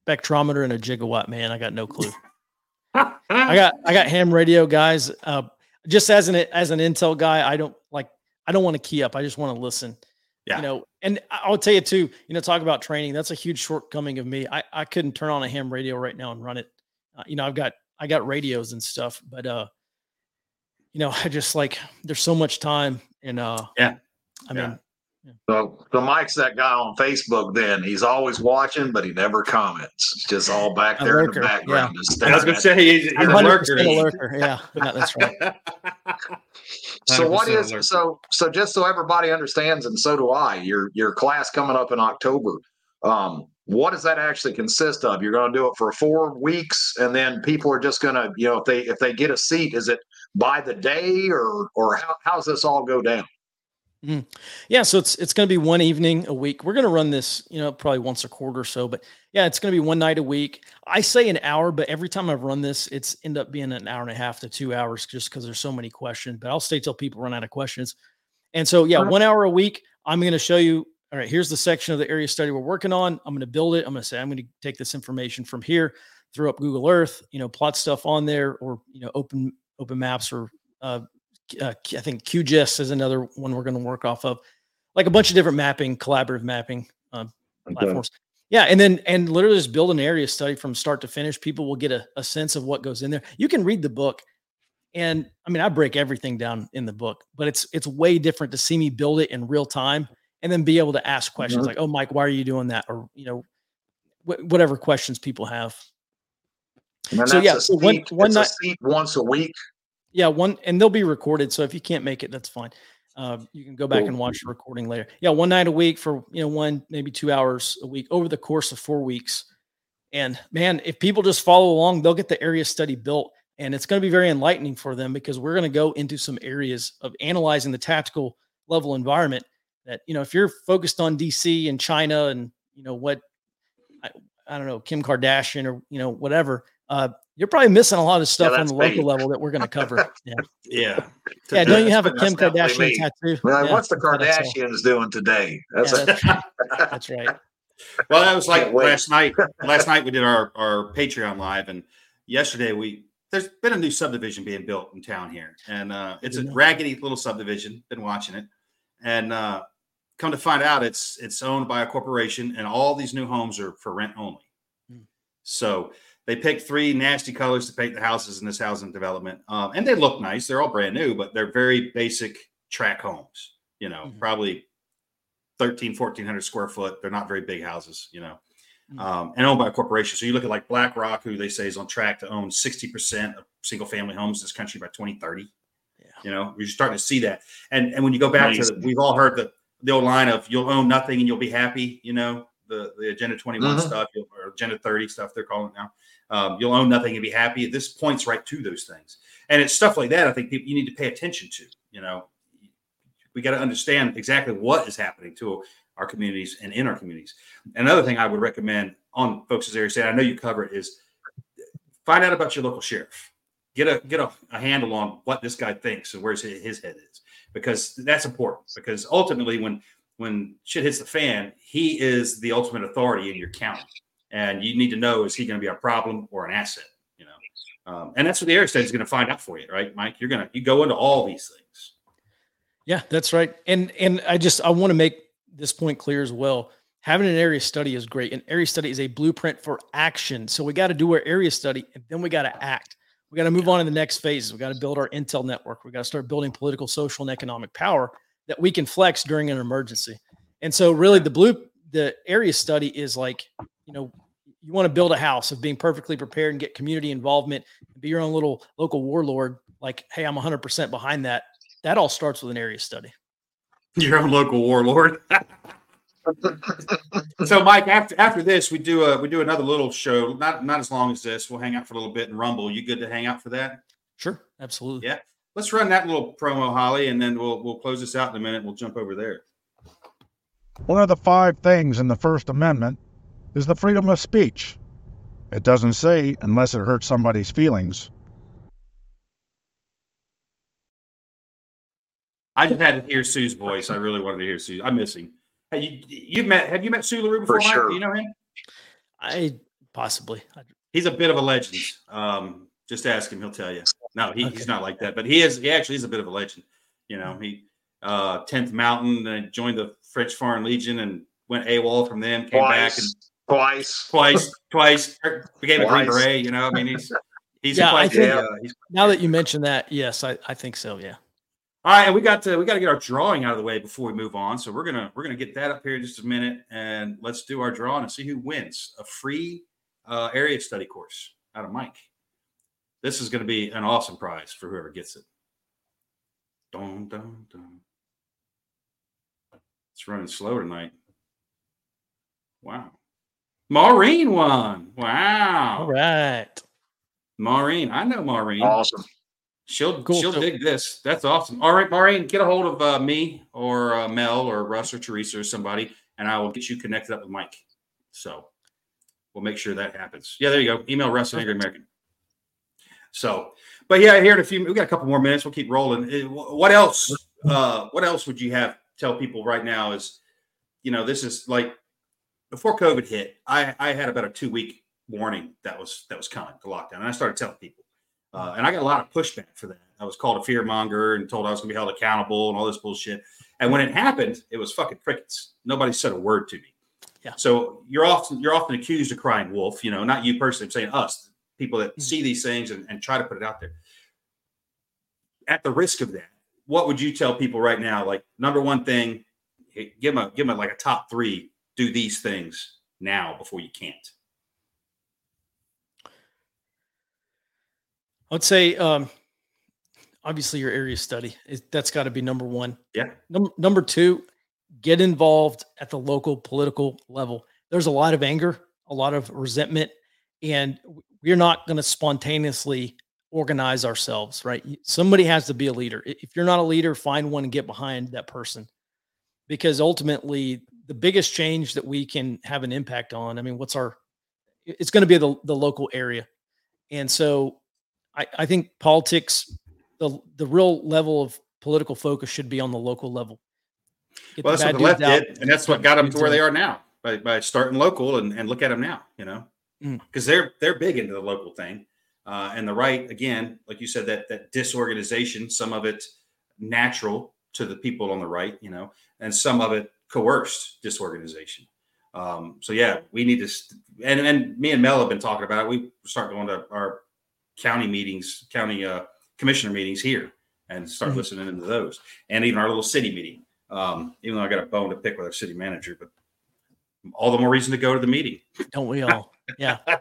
spectrometer and a gigawatt. Man, I got no clue. I got I got ham radio guys. Uh, just as an as an Intel guy, I don't like I don't want to key up. I just want to listen. Yeah. You know, and I'll tell you too. You know, talk about training. That's a huge shortcoming of me. I I couldn't turn on a ham radio right now and run it. Uh, you know, I've got I got radios and stuff, but uh, you know, [LAUGHS] I just like there's so much time and uh, Yeah. I Yeah. Mean, So, so Mike's that guy on Facebook. Then he's always watching, but he never comments. It's just all back there in the background. Just I was going to say he's, he's a lurker. a lurker. Yeah, [LAUGHS] yeah, that's right. [LAUGHS] So what 100% is alert. so so just so everybody understands, and so do I. Your your class coming up in October. Um, what does that actually consist of? You're going to do it for four weeks, and then people are just going to, you know, if they if they get a seat, is it by the day or or how how's this all go down? Yeah, so it's it's going to be one evening a week. We're going to run this, you know, probably once a quarter or so. But yeah, it's going to be one night a week. I say an hour, but every time I've run this, it's end up being an hour and a half to two hours, just because there's so many questions. But I'll stay till people run out of questions. And so yeah, one hour a week. I'm going to show you. All right, here's the section of the area study we're working on. I'm going to build it. I'm going to say I'm going to take this information from here, throw up Google Earth, you know, plot stuff on there, or you know, open open maps or uh, uh, I think QGIS is another one we're going to work off of, like a bunch of different mapping, collaborative mapping um, platforms. Yeah, and then and literally just build an area study from start to finish. People will get a, a sense of what goes in there. You can read the book, and I mean I break everything down in the book, but it's it's way different to see me build it in real time and then be able to ask questions Mhm. like, "Oh, Mike, why are you doing that?" or you know, wh- whatever questions people have. And So, yeah, so one- one night- once a week. Yeah, one and they'll be recorded. So if you can't make it, that's fine. Uh, you can go back Cool. and watch the recording later. Yeah, one night a week for you know one maybe two hours a week over the course of four weeks. And man, if people just follow along, they'll get the area study built, and it's going to be very enlightening for them because we're going to go into some areas of analyzing the tactical level environment. That you know, if you're focused on DC and China and you know what, I, I don't know Kim Kardashian or you know whatever, uh, you're probably missing a lot of stuff on the local me. level that we're going to cover. [LAUGHS] Yeah. Yeah. Yeah, don't you have a Kim Kardashian tattoo? Well, Yeah, what's the. Kardashians doing today? That's Yeah, that's, right. [LAUGHS] that's right. Well, that was like last night. [LAUGHS] Last night we did our our Patreon live, and yesterday we there's been a new subdivision being built in town here, and uh, it's a know. raggedy little subdivision. Been watching it, and uh, come to find out, it's it's owned by a corporation, and all these new homes are for rent only. Hmm. So they picked three nasty colors to paint the houses in this housing development, um, and they look nice. They're all brand new, but they're very basic track homes. You know, Mhm. probably 13, 1400 square foot. They're not very big houses. You know, Mhm. um, and owned by a corporation. So you look at like BlackRock, who they say is on track to own 60% of single family homes in this country by 2030. Yeah. You know, you're starting to see that. And and when you go back to the, we've all heard the the old line of you'll own nothing and you'll be happy, you know, the, the agenda 21 Mhm. stuff or agenda 30 stuff they're calling it now. Um, you'll own nothing and be happy. This points right to those things. And it's stuff like that I think people you need to pay attention to, you know. We got to understand exactly what is happening to our communities and in our communities. Another thing I would recommend on folks' area study, I know you cover it, is find out about your local sheriff. Get a get a, a handle on what this guy thinks and where his, his head is, because that's important. Because ultimately, when when shit hits the fan, he is the ultimate authority in your county, and you need to know is he going to be a problem or an asset, you know. Um, and that's what the area study is going to find out for you, right, Mike? You're gonna you go into all these things. Yeah, that's right. And and I just I want to make this point clear as well. Having an area study is great. An area study is a blueprint for action. So we got to do our area study and then we got to act. We got to move on to the next phase. We got to build our intel network. We got to start building political, social, and economic power that we can flex during an emergency. And so really the blue the area study is like, you know, you want to build a house of being perfectly prepared and get community involvement, be your own little local warlord. Like, hey, I'm 100% behind that. That all starts with an area study. [LAUGHS] Your own local warlord. [LAUGHS] so, Mike, after after this, we do a we do another little show. Not not as long as this. We'll hang out for a little bit and rumble. You good to hang out for that? Sure, absolutely. Yeah. Let's run that little promo, Holly, and then we'll we'll close this out in a minute. We'll jump over there. One of the five things in the First Amendment is the freedom of speech. It doesn't say unless it hurts somebody's feelings. I just had to hear Sue's voice. I really wanted to hear Sue. I miss him. Hey, you you've met have you met Sue LaRue before? For Mike? sure. Do you know him? I possibly. He's a bit of a legend. Um, just ask him; he'll tell you. No, he, he's not like that, but he is. He actually is a bit of a legend. You know, he uh, 10th Mountain and joined the French Foreign Legion and went AWOL from them. Came back and Twice, twice. twice, twice became a Green Beret. You know, I mean, he's he's Yeah, I quite think- the, uh, he's now that you mention that, yes, I, I think so. Yeah. All right, and we got to we got to get our drawing out of the way before we move on. So we're gonna we're gonna get that up here in just a minute, and let's do our drawing and see who wins a free uh, area study course out of Mike. This is gonna be an awesome prize for whoever gets it. Dun, dun, dun. It's running slow tonight. Wow, Maureen won. Wow, All right. Maureen, I know Maureen. Awesome. She'll Cool. she'll So- dig this. That's awesome. All right, Maureen, get a hold of uh, me or uh, Mel or Russ or Teresa or somebody, and I will get you connected up with Mike. So we'll make sure that happens. Yeah, there you go. Email Russ at Angery American. So, but yeah, here in a few, we got a couple more minutes. We'll keep rolling. Eh, What else? Uh, what else would you have tell people right now? Is you know, this is like before COVID hit. I I had about a two week warning that was that was coming the lockdown, and I started telling people. Uh, and I got a lot of pushback for that. I was called a fear monger and told I was going to be held accountable and all this bullshit. And when it happened, it was fucking crickets. Nobody said a word to me. Yeah. So you're often you're often accused of crying wolf. You know, not you personally. I'm saying us, people that see these things and, and try to put it out there. At the risk of that, what would you tell people right now? Like number one thing, give them a, give them like a top three. Do these things now before you can't. I would say, um, obviously, your area study is that's got to be number one. Yeah. Number number two, get involved at the local political level. There's a lot of anger, a lot of resentment, and we're not going to spontaneously organize ourselves. Right? Somebody has to be a leader. If you're not a leader, find one and get behind that person, because ultimately, the biggest change that we can have an impact on. I mean, what's our, it's going to be the the local area, and so I, I think politics, the the real level of political focus should be on the local level. Get Well, that's what the left out, did, and that's what got them to where they are now by, by starting local and, and look at them now. You know, Mm. because they're they're big into the local thing, uh, and the right again, like you said, that that disorganization, some of it natural to the people on the right, you know, and some of it coerced disorganization. Um, so yeah, we need to, st- and and me and Mel have been talking about it. We start going to our county meetings, county uh, commissioner meetings here, and start Mhm. listening into those, and even our little city meeting. Um, even though I got a bone to pick with our city manager, but all the more reason to go to the meeting. Don't we all? Yeah. [LAUGHS]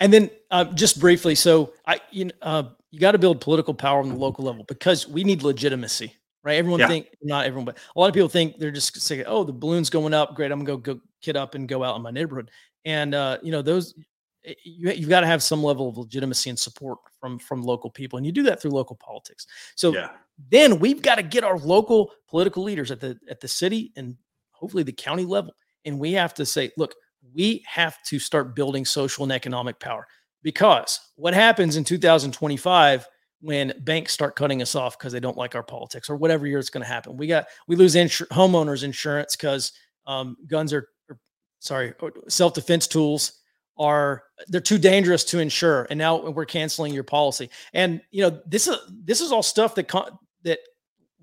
And then uh, just briefly, so I you know, uh, you got to build political power on the local level because we need legitimacy, right? Everyone Yeah. think not everyone, but a lot of people think they're just saying, "Oh, the balloon's going up, great, I'm gonna go go get up and go out in my neighborhood." And uh, you know those you, you've got to have some level of legitimacy and support from from local people, and you do that through local politics. So Yeah, then we've got to get our local political leaders at the at the city and hopefully the county level and we have to say look we have to start building social and economic power. Because what happens in 2025 when banks start cutting us off because they don't like our politics or whatever year it's going to happen? We got we lose insur- homeowners insurance because um, guns are or, sorry self-defense tools are they're too dangerous to insure and now we're canceling your policy. And you know this is this is all stuff that con- that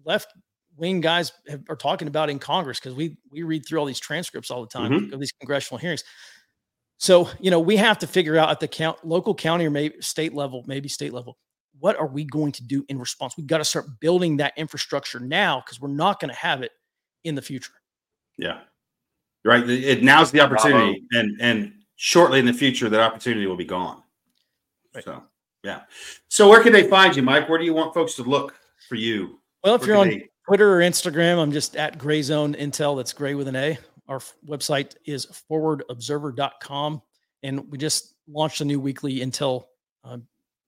left wing guys have, are talking about in congress because we we read through all these transcripts all the time mm-hmm. of these congressional hearings so you know we have to figure out at the count local county or maybe state level maybe state level what are we going to do in response we've got to start building that infrastructure now because we're not going to have it in the future yeah, right. It, it- now's the opportunity, and and shortly in the future, that opportunity will be gone. Right. So yeah. So where can they find you, Mike? Where do you want folks to look for you? well if Where you're on they- Twitter or Instagram, I'm just at Gray Zone Intel. That's gray with an A. Our website is forwardobserver.com. And we just launched a new weekly Intel uh,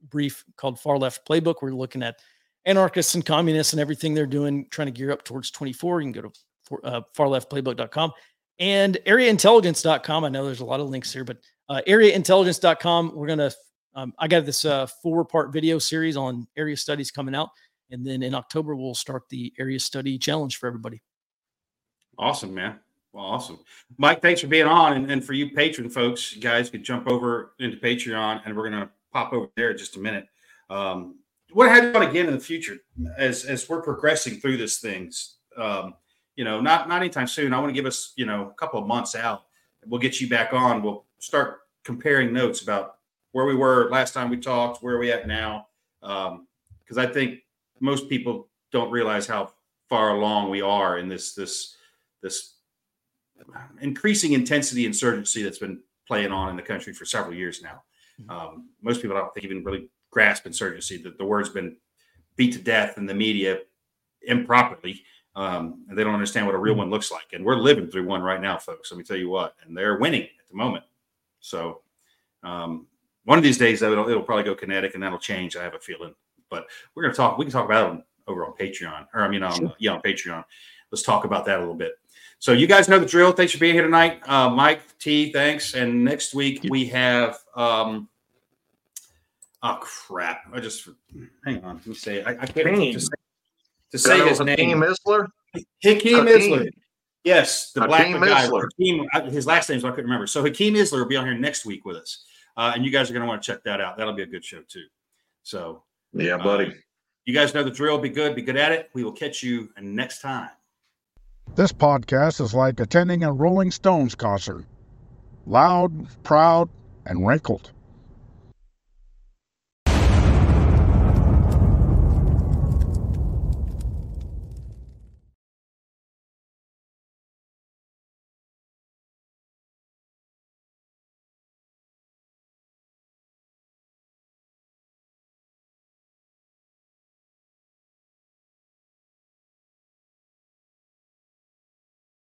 brief called Far Left Playbook. We're looking at anarchists and communists and everything they're doing, trying to gear up towards 24. You can go to for, uh, farleftplaybook.com and areaintelligence.com. I know there's a lot of links here, but uh, areaintelligence.com. We're going to, um, I got this uh, four part video series on area studies coming out. And then in October, we'll start the area study challenge for everybody. Awesome, man. Well, awesome. Mike, thanks for being on. And, and for you patron folks, you guys could jump over into Patreon and we're going to pop over there in just a minute. Um, what have you on again in the future as, as we're progressing through this things? Um, you know, not, not anytime soon. I want to give us, you know, a couple of months out. We'll get you back on. We'll start comparing notes about where we were last time we talked, where are we at now. Um, cause I think most people don't realize how far along we are in this, this, this increasing intensity insurgency that's been playing on in the country for several years now. Um, most people don't think even really grasp insurgency. That the word's been beat to death in the media improperly. Um, and they don't understand what a real one looks like. And we're living through one right now, folks. Let me tell you what. And they're winning at the moment. So um, one of these days, though, it'll, it'll probably go kinetic and that'll change. I have a feeling. But we're going to talk. We can talk about it over on Patreon, or I mean, on Sure. yeah, on Patreon. Let's talk about that a little bit. So you guys know the drill. Thanks for being here tonight, uh, Mike T. Thanks. And next week we have. Um, oh crap! I just hang on. Let me say. I, I can't Hakeem. to say, to say his name. Hakeem Isler. Hakeem Hakeem. Isler. Yes, the black Hakeem guy. Hakeem, uh, his last name, so I couldn't remember. So Hakeem Isler will be on here next week with us, uh, and you guys are going to want to check that out. That'll be a good show too. So Yeah, uh, buddy. you guys know the drill. Be good. Be good at it. We will catch you next time. This podcast is like attending a Rolling Stones concert loud, proud, and wrinkled.